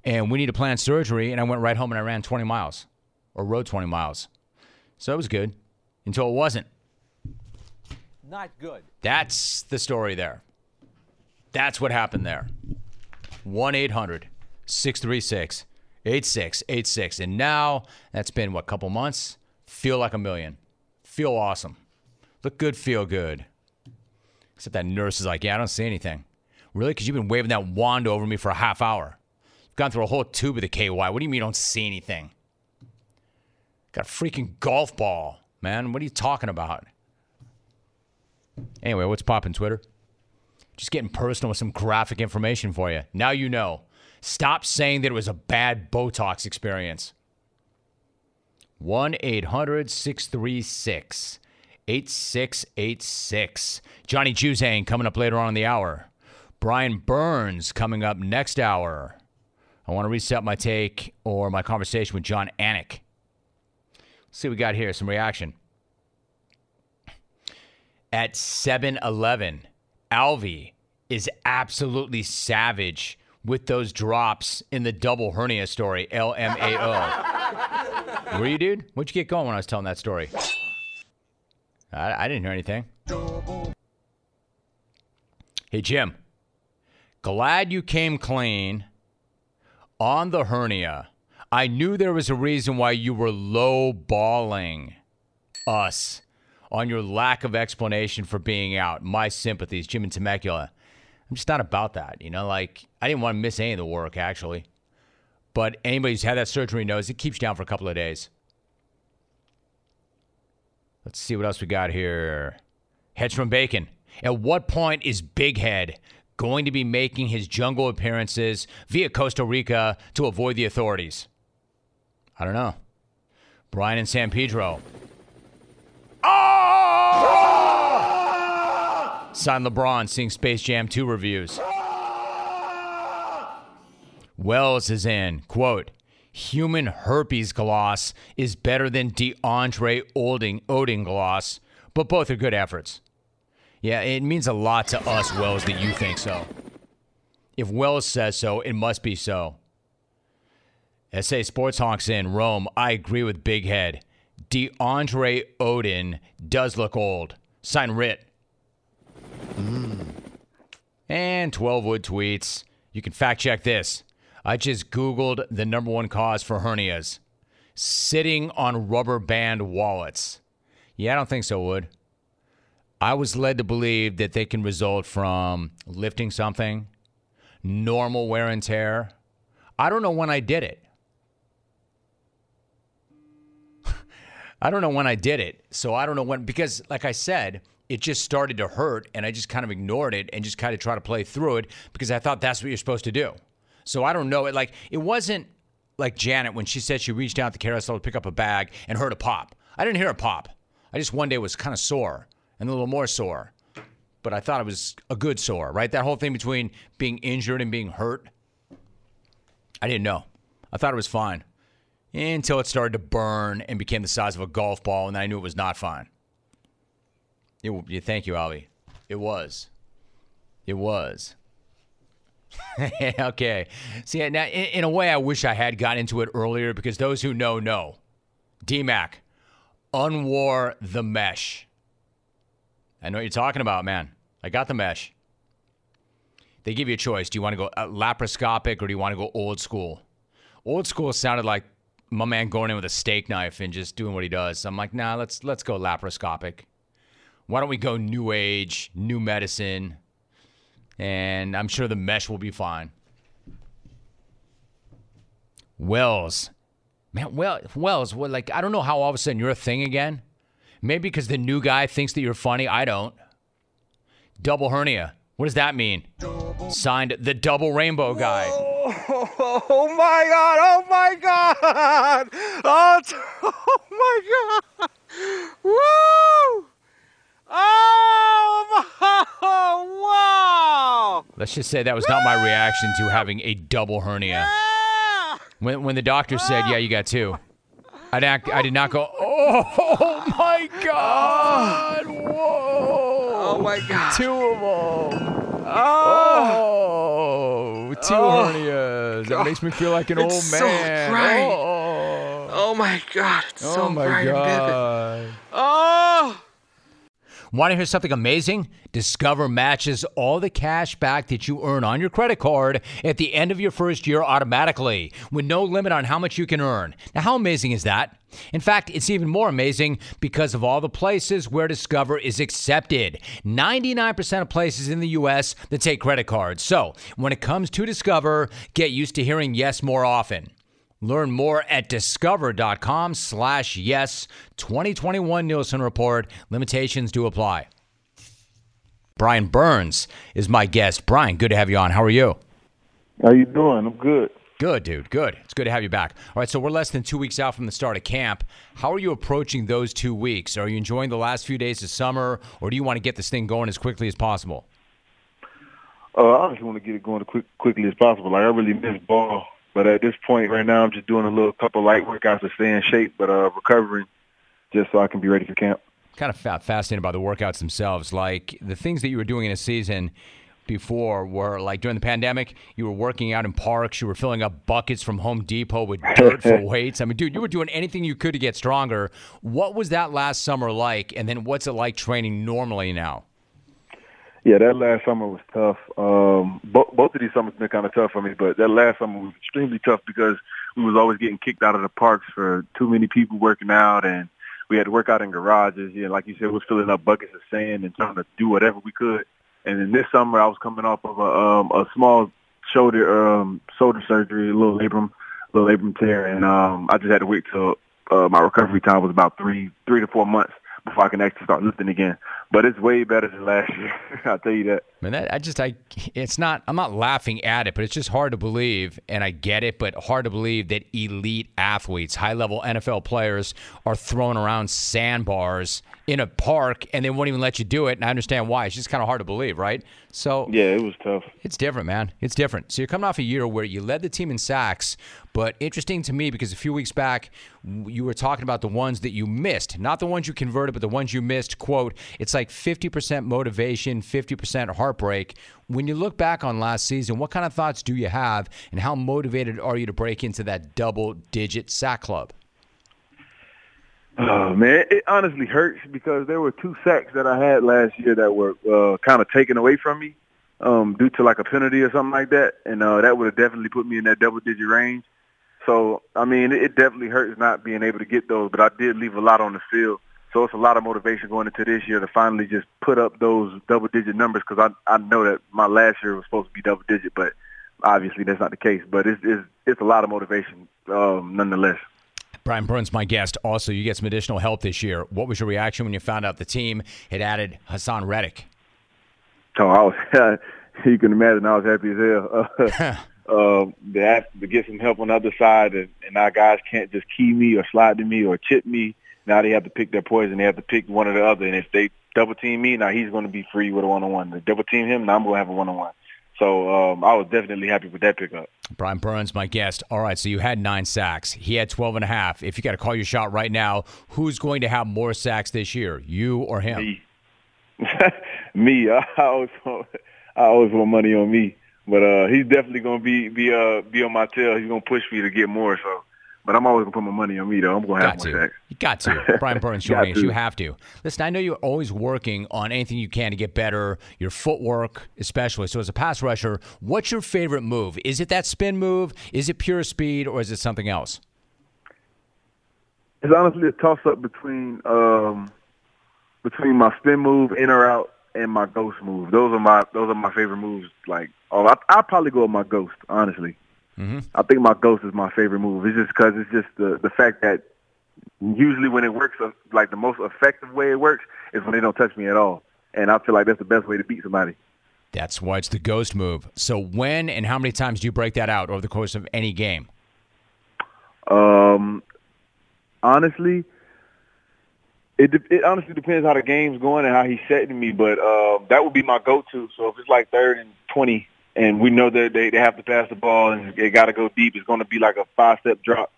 and we need to plan surgery. And I went right home and I ran 20 miles or rode 20 miles. So it was good until it wasn't. Not good. That's the story there. That's what happened there. 1 800 636 8686. And now that's been, what, couple months? Feel like a million. Feel awesome. Look good, feel good. Except that nurse is like, yeah, I don't see anything. Really? Because you've been waving that wand over me for a half hour. You've gone through a whole tube of the KY. What do you mean you don't see anything? Got a freaking golf ball, man. What are you talking about? Anyway, what's popping Twitter? Just getting personal with some graphic information for you. Now you know. Stop saying that it was a bad Botox experience. 1 800 636 8686. Johnny Juzang coming up later on in the hour. Brian Burns coming up next hour. I want to reset my take or my conversation with Jon Anik. Let's see what we got here. Some reaction. At 7 Eleven, Alvy is absolutely savage with those drops in the double hernia story. LMAO. Were you, dude? What'd you get going when I was telling that story? I, I didn't hear anything. Hey, Jim. Glad you came clean on the hernia. I knew there was a reason why you were low balling us on your lack of explanation for being out. My sympathies, Jim and Temecula. I'm just not about that. You know, like, I didn't want to miss any of the work, actually. But anybody who's had that surgery knows it keeps you down for a couple of days. Let's see what else we got here. Heads from Bacon. At what point is Big Head going to be making his jungle appearances via Costa Rica to avoid the authorities? I don't know. Brian and San Pedro. Oh! Sign LeBron seeing Space Jam 2 reviews. Wells is in. Quote, human herpes gloss is better than DeAndre Oding, Oding gloss, but both are good efforts. Yeah, it means a lot to us, Wells, that you think so. If Wells says so, it must be so. SA Sports Honks in Rome. I agree with Big Head. DeAndre Odin does look old. Sign Rit. Mm. And 12 Wood tweets. You can fact check this. I just Googled the number one cause for hernias sitting on rubber band wallets. Yeah, I don't think so, Wood. I was led to believe that they can result from lifting something, normal wear and tear. I don't know when I did it. I don't know when I did it. So I don't know when, because like I said, it just started to hurt and I just kind of ignored it and just kind of tried to play through it because I thought that's what you're supposed to do. So I don't know. It like it wasn't like Janet when she said she reached out the carousel to pick up a bag and heard a pop. I didn't hear a pop. I just one day was kind of sore and a little more sore. But I thought it was a good sore, right? That whole thing between being injured and being hurt. I didn't know. I thought it was fine until it started to burn and became the size of a golf ball, and I knew it was not fine. It, thank you, Ali. It was. It was. okay. See, now in, in, a way, I wish I had gotten into it earlier because those who know know. DMAC, unwar the mesh. I know what you're talking about, man. I got the mesh. They give you a choice. Do you want to go uh, laparoscopic or do you want to go old school? Old school sounded like my man going in with a steak knife and just doing what he does. I'm like, nah, let's let's go laparoscopic. Why don't we go new age, new medicine? And I'm sure the mesh will be fine. Wells. Man, well, Wells, well, like I don't know how all of a sudden you're a thing again. Maybe because the new guy thinks that you're funny. I don't. Double hernia. What does that mean? Signed the double rainbow guy. Oh, oh my god! Oh my god! Oh, oh my god! Oh my! Wow! Let's just say that was not my reaction to having a double hernia. When, when the doctor said, "Yeah, you got two, I did not, I did not go. Oh, oh my god! Oh. Whoa! Oh my god! Two of them. Oh! Oh, two Oh, hernias. That God. makes me feel like an It's old so man. bright. Oh, Oh my god! It's oh so my bright and vivid. god. Oh! Want to hear something amazing? Discover matches all the cash back that you earn on your credit card at the end of your first year automatically, with no limit on how much you can earn. Now, how amazing is that? In fact, it's even more amazing because of all the places where Discover is accepted. 99% of places in the U.S. that take credit cards. So, when it comes to Discover, get used to hearing yes more often. Learn more at discover.com slash yes 2021 Nielsen Report. Limitations do apply. Brian Burns is my guest. Brian, good to have you on. How are you? How you doing? I'm good. Good, dude. Good. It's good to have you back. All right, so we're less than two weeks out from the start of camp. How are you approaching those two weeks? Are you enjoying the last few days of summer, or do you want to get this thing going as quickly as possible? Uh, I just want to get it going as quick, quickly as possible. Like I really miss ball, but at this point right now, I'm just doing a little couple light workouts to stay in shape, but uh, recovering just so I can be ready for camp. kind of fascinated by the workouts themselves. Like the things that you were doing in a season before were like during the pandemic, you were working out in parks, you were filling up buckets from Home Depot with dirt for weights. I mean, dude, you were doing anything you could to get stronger. What was that last summer like? And then what's it like training normally now? Yeah, that last summer was tough. Um, bo- both of these summers been kind of tough for me, but that last summer was extremely tough because we was always getting kicked out of the parks for too many people working out, and we had to work out in garages. Yeah, like you said, we was filling up buckets of sand and trying to do whatever we could. And then this summer, I was coming off of a um, a small shoulder um, shoulder surgery, a little labrum, little labrum tear, and um, I just had to wait till uh, my recovery time was about three three to four months before I can actually start lifting again. But it's way better than last year. I'll tell you that. Man, that, I just, I, it's not, I'm not laughing at it, but it's just hard to believe, and I get it, but hard to believe that elite athletes, high level NFL players, are throwing around sandbars in a park and they won't even let you do it. And I understand why. It's just kind of hard to believe, right? So, Yeah, it was tough. it's different, man. It's different. So you're coming off a year where you led the team in sacks, but interesting to me because a few weeks back you were talking about the ones that you missed, not the ones you converted, but the ones you missed. Quote: It's like 50% motivation, 50% heartbreak. When you look back on last season, what kind of thoughts do you have, and how motivated are you to break into that double-digit sack club? Oh man, it honestly hurts because there were two sacks that I had last year that were uh, kind of taken away from me um, due to like a penalty or something like that, and uh, that would have definitely put me in that double-digit range. So I mean, it, it definitely hurts not being able to get those, but I did leave a lot on the field. So it's a lot of motivation going into this year to finally just put up those double-digit numbers because I I know that my last year was supposed to be double-digit, but obviously that's not the case. But it's it's, it's a lot of motivation um, nonetheless. Brian Burns, my guest. Also, you get some additional help this year. What was your reaction when you found out the team had added Haason Reddick? So I was, you can imagine, I was happy as hell. Uh, um, they asked to get some help on the other side, and, and our guys can't just key me or slide to me or chip me. Now they have to pick their poison. They have to pick one or the other. And if they double team me, now he's going to be free with a one on one. They double team him, now I'm going to have a one on one. So um, I was definitely happy with that pickup. Brian Burns, my guest. All right, so you had nine sacks. He had 12 and a half. If you got to call your shot right now, who's going to have more sacks this year, you or him? Me, me. I always, want- I always want money on me, but uh, he's definitely going to be be uh be on my tail. He's going to push me to get more. So But I'm always gonna put my money on me though. I'm gonna have Got to. sacks. You got to. Brian Burns Got joining us. You have to. Listen, I know you're always working on anything you can to get better, your footwork especially. So as a pass rusher, what's your favorite move? Is it that spin move? Is it pure speed or is it something else? It's honestly a toss up between um between my spin move, in or out, and my ghost move. Those are my those are my favorite moves. Like, oh, I I probably go with my ghost. Honestly, mm-hmm. I think my ghost is my favorite move. It's just because it's just the the fact that usually when it works, uh, like the most effective way it works is when they don't touch me at all, and I feel like that's the best way to beat somebody. That's why it's the ghost move. So when and how many times do you break that out over the course of any game? Um, honestly, it de- it honestly depends how the game's going and how he's setting me. But uh, that would be my go-to. So if it's like third and twenty, and we know that they they have to pass the ball and they got to go deep, it's going to be like a five-step drop.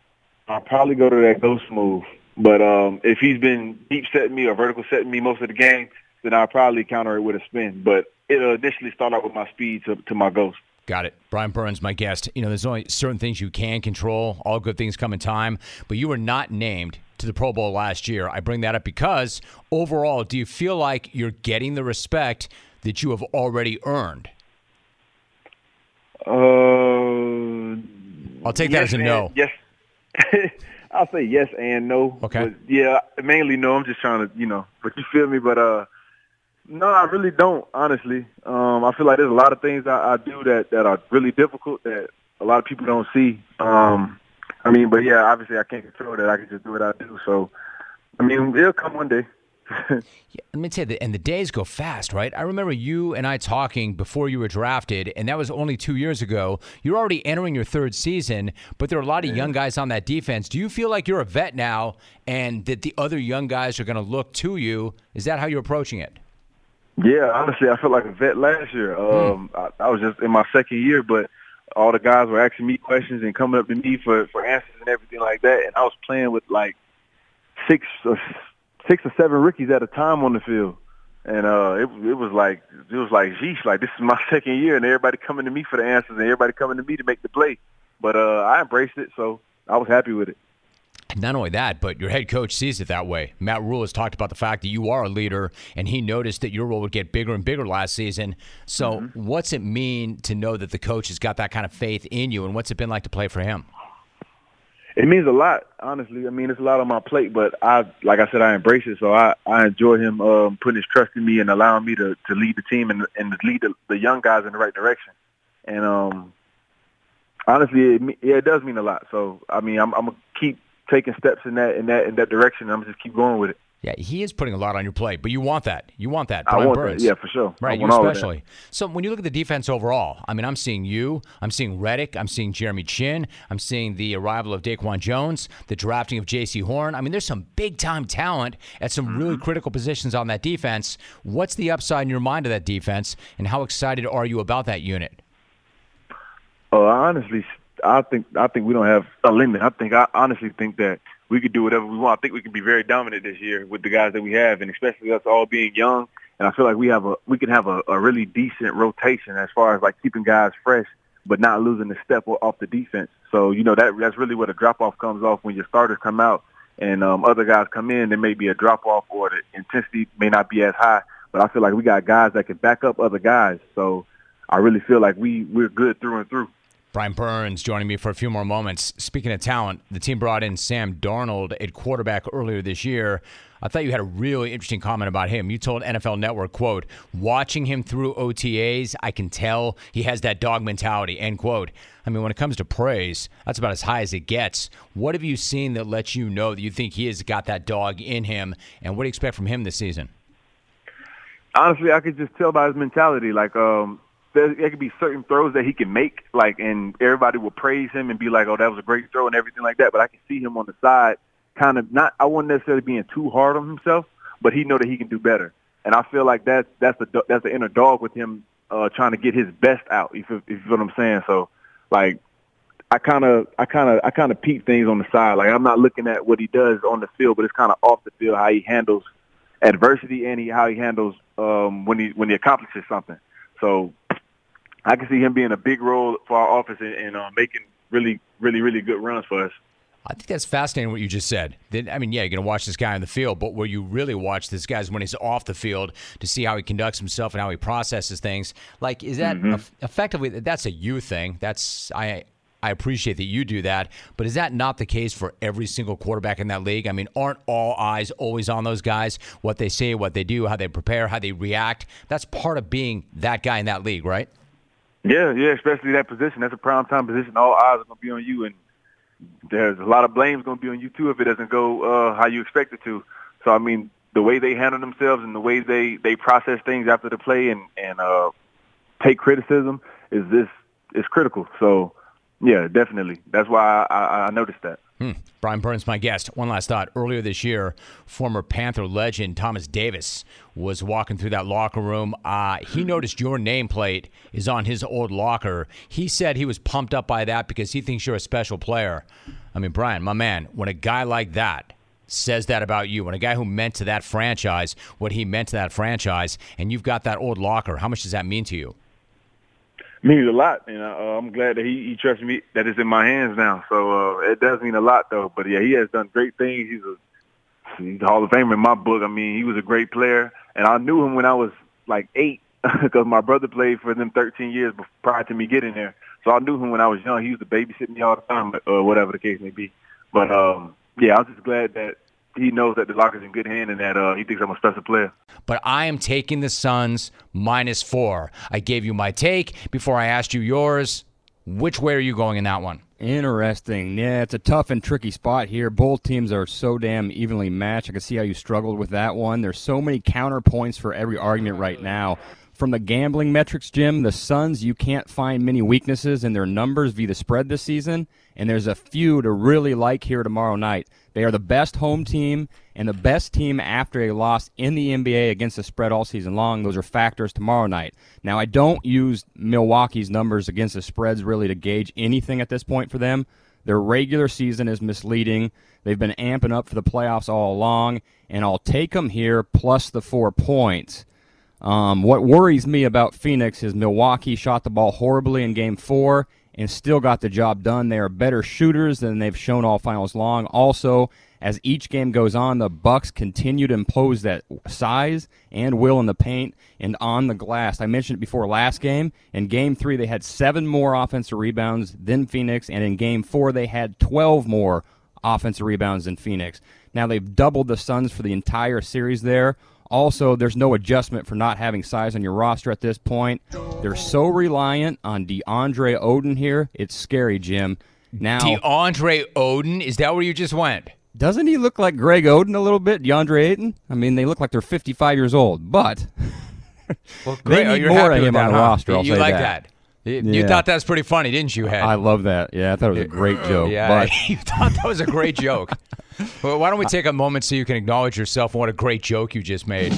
I'll probably go to that ghost move. But um, if he's been deep setting me or vertical setting me most of the game, then I'll probably counter it with a spin. But it'll initially start out with my speed to, to my ghost. Got it. Brian Burns, my guest. You know, there's only certain things you can control. All good things come in time. But you were not named to the Pro Bowl last year. I bring that up because overall, do you feel like you're getting the respect that you have already earned? Uh, I'll take that yes as a no. Yes. I'll say yes and no. Okay. Yeah, mainly no. I'm just trying to, you know, but you feel me? But uh, no, I really don't. Honestly, um, I feel like there's a lot of things I, I do that that are really difficult that a lot of people don't see. Um, I mean, but yeah, obviously I can't control that. I can just do what I do. So, I mean, it'll come one day. Yeah, let me tell you, the- and the days go fast, right? I remember you and I talking before you were drafted, and that was only two years ago. You're already entering your third season, but there are a lot of young guys on that defense. Do you feel like you're a vet now, and that the other young guys are going to look to you? Is that how you're approaching it? Yeah, honestly, I felt like a vet last year. Um, I, I was just in my second year, but all the guys were asking me questions and coming up to me for for answers and everything like that. And I was playing with like six or six or seven rookies at a time on the field, and uh, it it was like it was like, geesh, like this is my second year, and everybody coming to me for the answers, and everybody coming to me to make the play. But uh, I embraced it, so I was happy with it. Not only that, but your head coach sees it that way. Matt Rhule has talked about the fact that you are a leader, and he noticed that your role would get bigger and bigger last season. So, what's it mean to know that the coach has got that kind of faith in you, and what's it been like to play for him? It means a lot, honestly. I mean, it's a lot on my plate, but I, like I said, I embrace it. So I, I enjoy him um, putting his trust in me and allowing me to, to lead the team and, and lead the, the young guys in the right direction. And um, honestly, it, yeah, it does mean a lot. So I mean, I'm, I'm gonna keep taking steps in that in that in that direction. I'm gonna just keep going with it. Yeah, he is putting a lot on your plate, but you want that. You want that. I Brian want that. Burns. Yeah, for sure. Right, you want that. especially. So when you look at the defense overall, I mean, I'm seeing you, I'm seeing Reddick, I'm seeing Jeremy Chinn, I'm seeing the arrival of Daquan Jones, the drafting of Jaycee Horn. I mean, there's some big time talent at some really Mm-hmm. critical positions on that defense. What's the upside in your mind of that defense, and how excited are you about that unit? Uh, honestly, I think I think we don't have a limit. I think I honestly think that we could do whatever we want. I think we can be very dominant this year with the guys that we have, and especially us all being young. And I feel like we have a we can have a, a really decent rotation as far as like keeping guys fresh, but not losing the step off the defense. So you know that that's really where the drop off comes off when your starters come out and um, other guys come in. There may be a drop off or the intensity may not be as high, but I feel like we got guys that can back up other guys. So I really feel like we we're good through and through. Brian Burns joining me for a few more moments. Speaking of talent, the team brought in Sam Darnold at quarterback earlier this year. I thought you had a really interesting comment about him. You told NFL Network, quote, watching him through OTAs, I can tell he has that dog mentality, end quote. I mean, when it comes to praise, that's about as high as it gets. What have you seen that lets you know that you think he has got that dog in him, and what do you expect from him this season? honestly, I could just tell by his mentality. Like, um, there, there could be certain throws that he can make, like, and everybody will praise him and be like, "Oh, that was a great throw" and everything like that. But I can see him on the side, kind of not. I wouldn't necessarily being too hard on himself, but he know that he can do better. And I feel like that's that's the that's the inner dog with him, uh, trying to get his best out. If if you feel what I'm saying. So, like, I kind of, I kind of, I kind of peep things on the side. Like I'm not looking at what he does on the field, but it's kind of off the field how he handles adversity and he, how he handles um, when he when he accomplishes something. So I can see him being a big role for our office and, and uh, making really, really, really good runs for us. I think that's fascinating what you just said. Then, I mean, yeah, you're going to watch this guy on the field, but where you really watch this guy is when he's off the field to see how he conducts himself and how he processes things. Like, is that Mhm. eff- effectively? That's a you thing. That's I. I appreciate that you do that, but is that not the case for every single quarterback in that league? I mean, aren't all eyes always on those guys? What they say, what they do, how they prepare, how they react. That's part of being that guy in that league, right? Yeah, yeah, especially that position. That's a prime time position. All eyes are going to be on you, and there's a lot of blame's going to be on you too if it doesn't go uh, how you expect it to. So I mean, the way they handle themselves and the way they they process things after the play and and uh, take criticism is this is critical. So yeah, definitely. That's why I, I, noticed that. Hmm. Brian Burns, my guest. One last thought. Earlier this year, former Panther legend Thomas Davis was walking through that locker room. Uh, he noticed your nameplate is on his old locker. He said he was pumped up by that because he thinks you're a special player. I mean, Brian, my man, when a guy like that says that about you, when a guy who meant to that franchise what he meant to that franchise, and you've got that old locker, how much does that mean to you? Means a lot, and uh, I'm glad that he, he trusts me that it's in my hands now. So uh, it does mean a lot, though. But yeah, he has done great things. He's a he's a Hall of Famer in my book. I mean, he was a great player, and I knew him when I was like eight because my brother played for them 13 years prior to me getting there. So I knew him when I was young. He used to babysit me all the time, or whatever the case may be. But um, yeah, I'm just glad that he knows that the locker's in good hand and that uh, he thinks I'm a special player. but I am taking the Suns minus four. I gave you my take before I asked you yours. Which way are you going in that one? Interesting. Yeah, it's a tough and tricky spot here. Both teams are so damn evenly matched. I can see how you struggled with that one. There's so many counterpoints for every argument right now. From the gambling metrics, Jim, the Suns, you can't find many weaknesses in their numbers via the spread this season, and there's a few to really like here tomorrow night. They are the best home team and the best team after a loss in the NBA against the spread all season long. Those are factors tomorrow night. Now, I don't use Milwaukee's numbers against the spreads really to gauge anything at this point for them. Their regular season is misleading. They've been amping up for the playoffs all along, and I'll take them here plus the four points. Um, what worries me about Phoenix is Milwaukee shot the ball horribly in game four and still got the job done. They are better shooters than they've shown all finals long. Also, as each game goes on, the Bucks continue to impose that size and will in the paint and on the glass. I mentioned it before last game. In game three, they had seven more offensive rebounds than Phoenix, and in game four, they had 12 more offensive rebounds than Phoenix. Now they've doubled the Suns for the entire series there. Also, there's no adjustment for not having size on your roster at this point. They're so reliant on DeAndre Odin here. It's scary, Jim. Now, DeAndre Odin, is that where you just went? doesn't he look like Greg Oden a little bit, DeAndre Ayton? I mean, they look like they're 55 years old, but Well, they great. Oh, need you're more of him that, on the huh? roster. I'll you say like that. that. You, you Yeah. thought that was pretty funny, didn't you, Head? I love that. Yeah, I thought it was a great joke. Yeah, but you thought that was a great joke. well, why don't we take a moment so you can acknowledge yourself and what a great joke you just made? You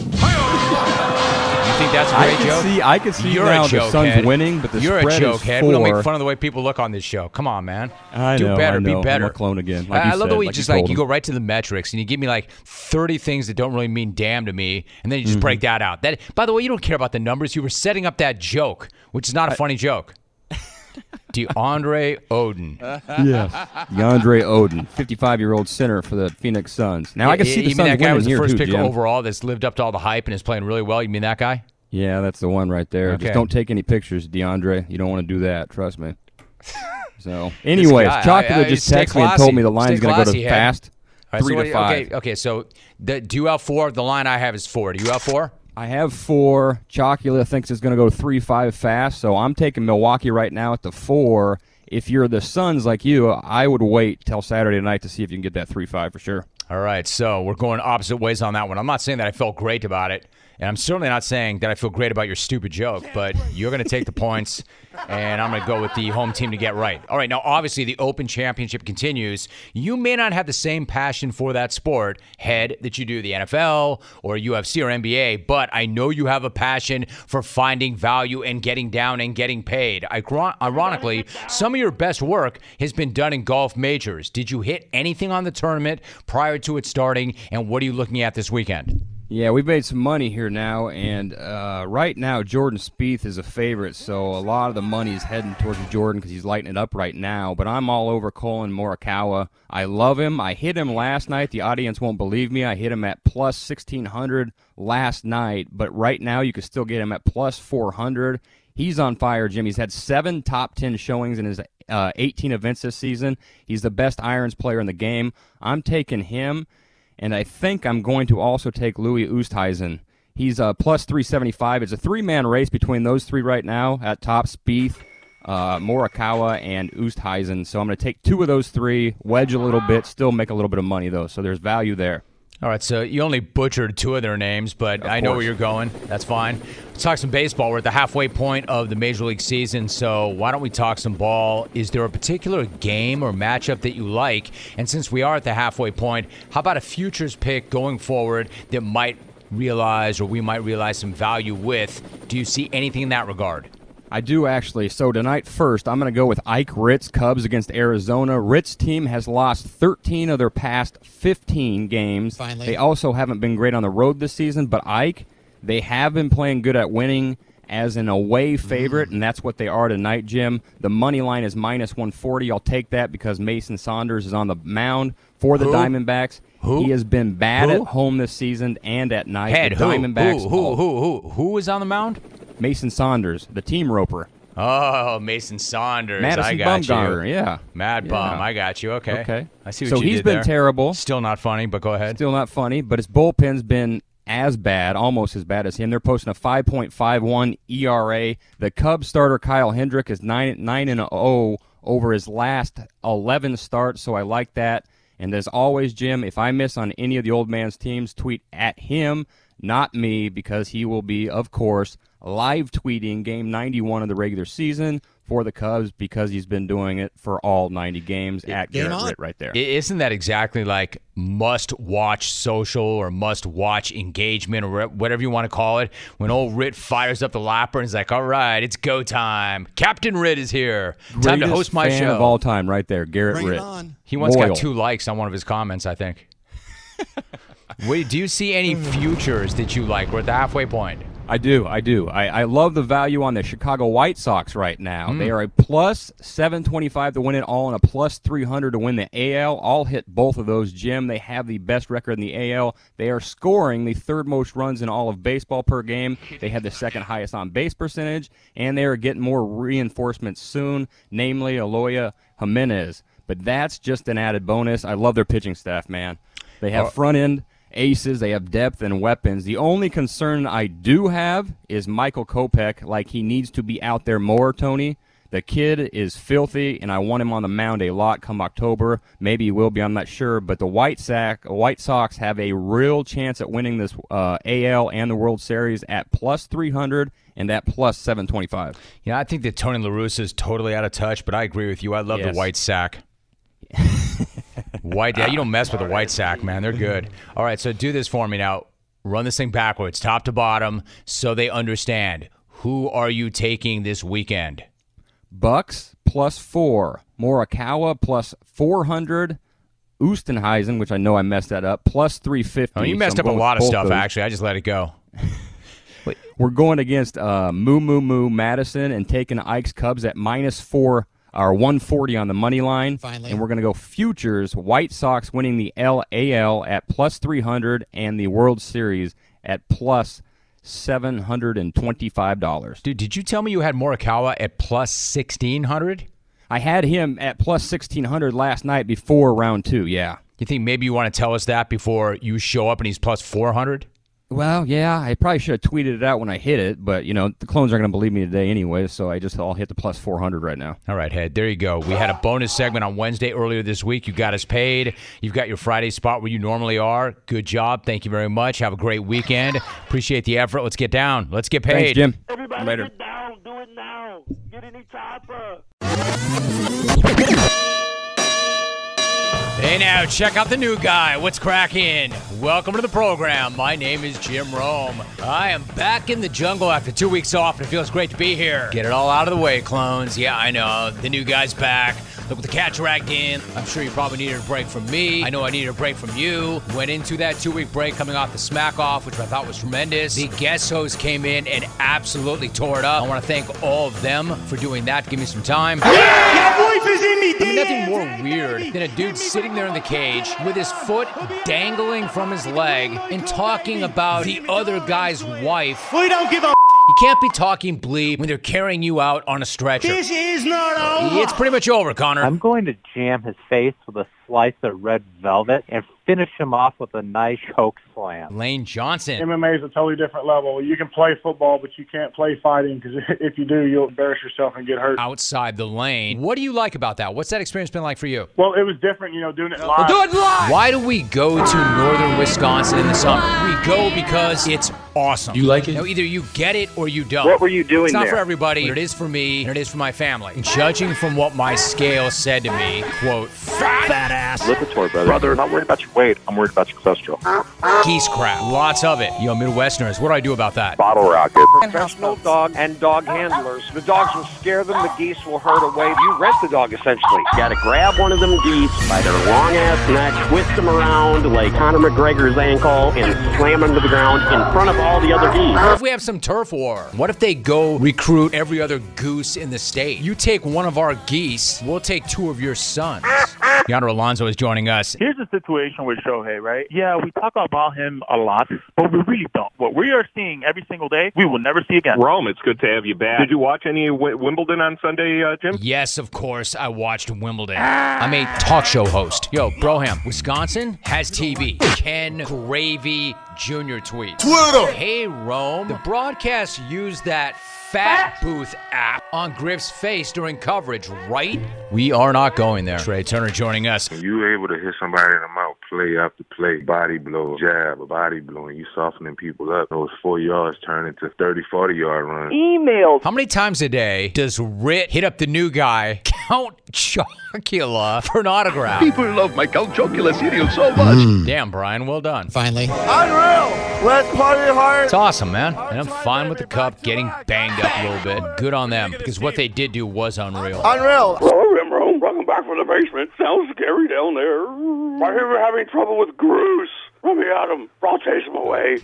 think that's a I great can joke? see- I can see You're now a the joke Suns head. winning, but the You're spread a is joke head. We don't make fun of the way people look on this show. Come on, man. I Do know, better. I know. Be I'm better. a clone again, like I, I love the way you like you just like you go right to the metrics and you give me like 30 things that don't really mean damn to me, and then you just Mm-hmm. break that out. That, by the way, you don't care about the numbers. You were setting up that joke, which is not a funny joke. DeAndre Odin. yes, DeAndre Odin, 55-year-old center for the Phoenix Suns. Now I can see the you mean Suns that guy was the first pick overall that's lived up to all the hype and is playing really well? You mean that guy? Yeah, that's the one right there. Okay. Just don't take any pictures, DeAndre. You don't want to do that. Trust me. So, anyways, guy, Chocolate I- I- just texted me and told me the line's going to go to Head. fast, right, three so to five. Okay, okay. So the, do you have four? The line I have is four. Do you have four? I have four. Chocula thinks it's going to go three five fast, so I'm taking Milwaukee right now at the four. If you're the Suns like you, I would wait till Saturday night to see if you can get that three five for sure. All right, so we're going opposite ways on that one. I'm not saying that I felt great about it, and I'm certainly not saying that I feel great about your stupid joke, but you're going to take the points, and I'm going to go with the home team to get right. All right, now obviously the Open Championship continues. You may not have the same passion for that sport, head, that you do the NFL or UFC or NBA, but I know you have a passion for finding value and getting down and getting paid. Iron- Ironically, some of your best work has been done in golf majors. Did you hit anything on the tournament prior to it starting, and what are you looking at this weekend? Yeah, we've made some money here now, and uh, right now Jordan Spieth is a favorite, so a lot of the money is heading towards Jordan because he's lighting it up right now. But I'm all over Collin Morikawa. I love him. I hit him last night. The audience won't believe me. I hit him at plus 1600 last night, but right now you can still get him at plus 400. He's on fire, Jim. He's had seven top 10 showings in his uh, 18 events this season. He's the best irons player in the game. I'm taking him. And I think I'm going to also take Louis Oosthuizen. He's uh, plus 375. It's a three man race between those three right now at top Spieth, uh, Morikawa, and Oosthuizen. So I'm going to take two of those three, wedge a little bit, still make a little bit of money, though. So there's value there. All right, so you only butchered two of their names, but Of I know where you're going. That's fine. Let's talk some baseball. We're at the halfway point of the Major League season, so why don't we talk some ball? Is there a particular game or matchup that you like? And since we are at the halfway point, how about a futures pick going forward that might realize or we might realize some value with? Do you see anything in that regard? I do actually. So tonight, first, I'm going to go with Ike Ritt's Cubs against Arizona. Ritt's team has lost 13 of their past 15 games. Finally. They also haven't been great on the road this season, but Ike, they have been playing good at winning as an away favorite, mm. and that's what they are tonight, Jim. The money line is minus 140. I'll take that because Mason Saunders is on the mound for the Who? Diamondbacks. Who? He has been bad Who? at home this season and at night. Head, the who? Diamondbacks. Who? Who? Who? Who? Who was on the mound? Mason Saunders, the team roper. Oh, Mason Saunders. Madison I got Bumgarner, you. yeah. Mad Bum. I got you. Okay. Okay. I see what so you he's did been there. terrible. Still not funny, but go ahead. Still not funny, but his bullpen's been as bad, almost as bad as him. They're posting a 5.51 ERA. The Cubs starter Kyle Hendrick is 9 9 and 0 over his last 11 starts, so I like that. And as always, Jim, if I miss on any of the old man's teams, tweet at him, not me, because he will be, of course, live tweeting game 91 of the regular season for the Cubs because he's been doing it for all 90 games at Game Garrett on. Ritt right there. I- Isn't that exactly like must watch social or must watch engagement or whatever you want to call it? When old Ritt fires up the lapper and is like, all right, it's go time. Captain Ritt is here. Time to host my fan show. of all time, right there, Garrett Bring Ritt. on. He once Loyal. got two likes on one of his comments, I think. Wait, do you see any futures that you like? We're at the halfway point. I do, I do. I, I love the value on the Chicago White Sox right now. Hmm. They are a plus 725 to win it all and a plus 300 to win the AL. I'll hit both of those, Jim. They have the best record in the AL. They are scoring the third most runs in all of baseball per game. They have the second highest on base percentage, and they are getting more reinforcements soon, namely Aloya Jimenez. But that's just an added bonus. I love their pitching staff, man. They have Uh, front end aces. They have depth and weapons. The only concern I do have is Michael Kopech. Like he needs to be out there more, Tony. The kid is filthy, and I want him on the mound a lot come October. Maybe he will be. I'm not sure. But the White Sox, White Sox have a real chance at winning this uh, AL and the World Series at plus 300 and at plus 725. Yeah, I think that Tony La Russa is totally out of touch, but I agree with you. I love Yes. the white sack. white, yeah, you don't mess with the white sack, man. They're good. All right, so do this for me now. Run this thing backwards, top to bottom, so they understand. Who are you taking this weekend? Bucks plus four. Morikawa plus 400. Oostenheisen, which I know I messed that up, plus 350. Oh, you messed I'm up a lot of stuff, those. actually. I just let it go. We're going against uh, Moo Moo Moo Madison and taking Ike's Cubs at minus four or 140 on the money line. Finally. And we're going to go futures. White Sox winning the LAL at plus 300 and the World Series at plus $725. Dude, did you tell me you had Morikawa at plus 1600? I had him at plus 1600 last night before round two, yeah. You think maybe you want to tell us that before you show up and he's plus 400? Well, yeah, I probably should have tweeted it out when I hit it, but you know the clones aren't going to believe me today anyway, so I just I'll hit the plus four hundred right now. All right, Head. There you go. We had a bonus segment on Wednesday earlier this week. You got us paid. You've got your Friday spot where you normally are. Good job. Thank you very much. Have a great weekend. Appreciate the effort. Let's get down. Let's get paid. Thanks, Jim. Everybody Later. get down. Do it now. Get in the chopper. Hey now, check out the new guy. What's cracking? Welcome to the program. My name is Jim Rome. I am back in the jungle after two weeks off, and it feels great to be here. Get it all out of the way, clones. Yeah, I know. The new guy's back. Look, with the cat dragged in, I'm sure you probably needed a break from me. I know I needed a break from you. Went into that two week break coming off the smack off, which I thought was tremendous. The guest host came in and absolutely tore it up. I want to thank all of them for doing that. Give me some time. I mean, nothing more weird than a dude sitting there in the cage with his foot dangling from his leg and talking about the other guy's wife. We don't give a You can't be talking bleep when they're carrying you out on a stretcher. This is not over. It's pretty much over, Connor. I'm going to jam his face with a slice of red velvet and finish him off with a nice choke slam. Lane Johnson. MMA is a totally different level. You can play football, but you can't play fighting because if you do, you'll embarrass yourself and get hurt. Outside the lane. What do you like about that? What's that experience been like for you? Well, it was different, you know, doing it live. Why do we go to northern Wisconsin in the summer? We go because it's awesome. You like it? Now, either you get it or you don't. What were you doing It's not there? for everybody, it is for me, and it is for my family. Judging from what my scale said to me, quote, fat ass. Lipitor, brother. Brother, I'm not worried about your weight. I'm worried about your cholesterol. Geese crap. Lots of it. Yo, Midwesterners, what do I do about that? Bottle rocket. Professional dog and dog handlers. The dogs will scare them, the geese will hurt away. You rent the dog essentially. You gotta grab one of them geese by their long ass neck, twist them around like Conor McGregor's ankle, and slam them to the ground in front of all the other geese. What if we have some turf war? What if they go recruit every other goose in the state? You take one of our geese, we'll take two of your sons. Yonder Alonso is joining us. Here's the situation with Shohei, right? Yeah, we talk about him a lot, but we really don't. What we are seeing every single day, we will never see again. Rome, it's good to have you back. Did you watch any of Wi- Wimbledon on Sunday, uh, Jim? Yes, of course, I watched Wimbledon. I'm a talk show host. Yo, Broham, Wisconsin has TV. Ken Gravy Jr. tweets. Twitter. Hey, Rome. The broadcast used that fat booth app on Griff's face during coverage, right? We are not going there. Trea Turner joining us. You able to hit somebody in the mouth, play after play, body blow, jab, a body blow, and you softening people up. Those four yards turn into 30, 40 yard runs. Email. How many times a day does Ritt hit up the new guy, Count Chocula, for an autograph? People love my Count Chocula cereal so much. Mm. Damn, Brian, well done. Finally. Unreal. Let's party hard. It's awesome, man. And I'm fine with the cup getting banged up a little bit. Good on them, because what they did do was unreal. Unreal. Rome, Rome, welcome back from the basement. Sounds scary down there. I hear we're having trouble with Bruce. Let me at him. I'll chase him away.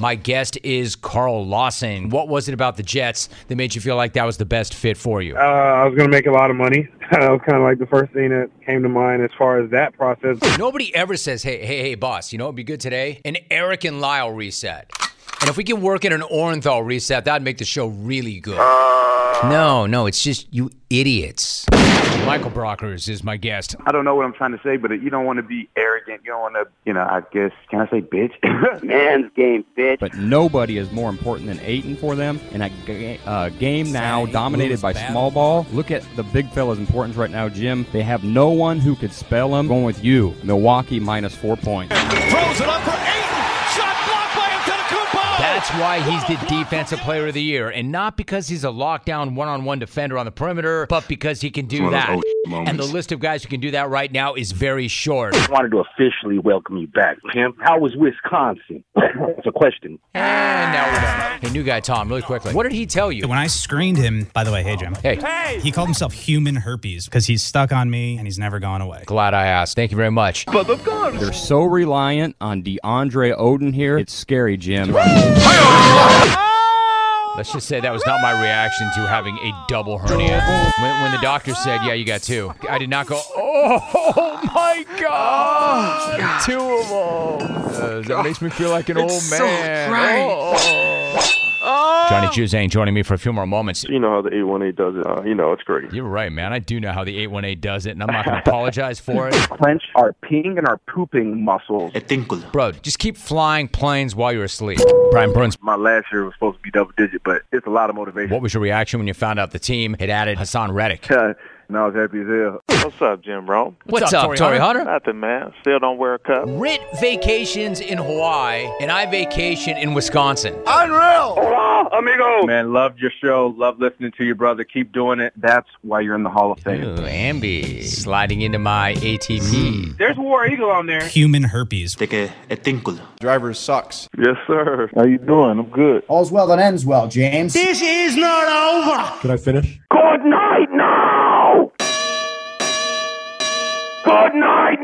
My guest is Carl Lawson. What was it about the Jets that made you feel like that was the best fit for you? Uh, I was going to make a lot of money. that was kind of like the first thing that came to mind as far as that process. Nobody ever says, hey, hey, hey, boss, you know what would be good today? An Eric and Lyle reset. And if we can work in an Orenthal reset, that'd make the show really good. No, no, it's just you idiots. Michael Brockers is my guest. I don't know what I'm trying to say, but you don't want to be arrogant. You don't want to, you know, I guess, can I say bitch? Man's game, bitch. But nobody is more important than Ayton for them. In a ga- uh, game now dominated by small ball, look at the big fella's importance right now, Jim. They have no one who could spell him. Going with you, Milwaukee minus four points. Throws it up for Ayton. Shot blocked by Antetokounmpo. That's why he's the defensive player of the year, and not because he's a lockdown one-on-one defender on the perimeter, but because he can do that. those. And the list of guys who can do that right now is very short. I wanted to officially welcome you back, Jim. How was Wisconsin? That's a question. And now we're done. Hey, new guy Tom, really quickly. What did he tell you? When I screened him, by the way, hey Jim. Hey. Hey. He called himself human herpes because he's stuck on me and he's never gone away. Glad I asked. Thank you very much. But of course. They're so reliant on DeAndre Ayton here. It's scary, Jim. Let's just say that was not my reaction to having a double hernia. When, when the doctor said, "Yeah, you got two, I did not go, "Oh, my god, two of them." Uh, that makes me feel like an old It's so man. right. Oh. Johnny Juzang joining me for a few more moments. You know how the 818 does it. Uh, you know, it's great. You're right, man. I do know how the 818 does it, and I'm not going to apologize for it. Clench our peeing and our pooping muscles. Bro, just keep flying planes while you're asleep. Brian Burns, My last year was supposed to be double digit, but it's a lot of motivation. what was your reaction when you found out the team had added Haason Reddick? And I was happy as hell. What's up, Jim Rome? What's up, Torii Hunter? Nothing, man. Still don't wear a cup. Ritt vacations in Hawaii, and I vacation in Wisconsin. Unreal. Hola, amigo. Man, loved your show. Love listening to you, brother. Keep doing it. That's why you're in the Hall of Fame. Ooh, Ambi sliding into my ATP. Hmm. There's War Eagle on there. Human herpes. Take a, a tinkle. Driver sucks. Yes, sir. How you doing? I'm good. All's well that ends well, James. This is not over. Can I finish? Good night now. Good night.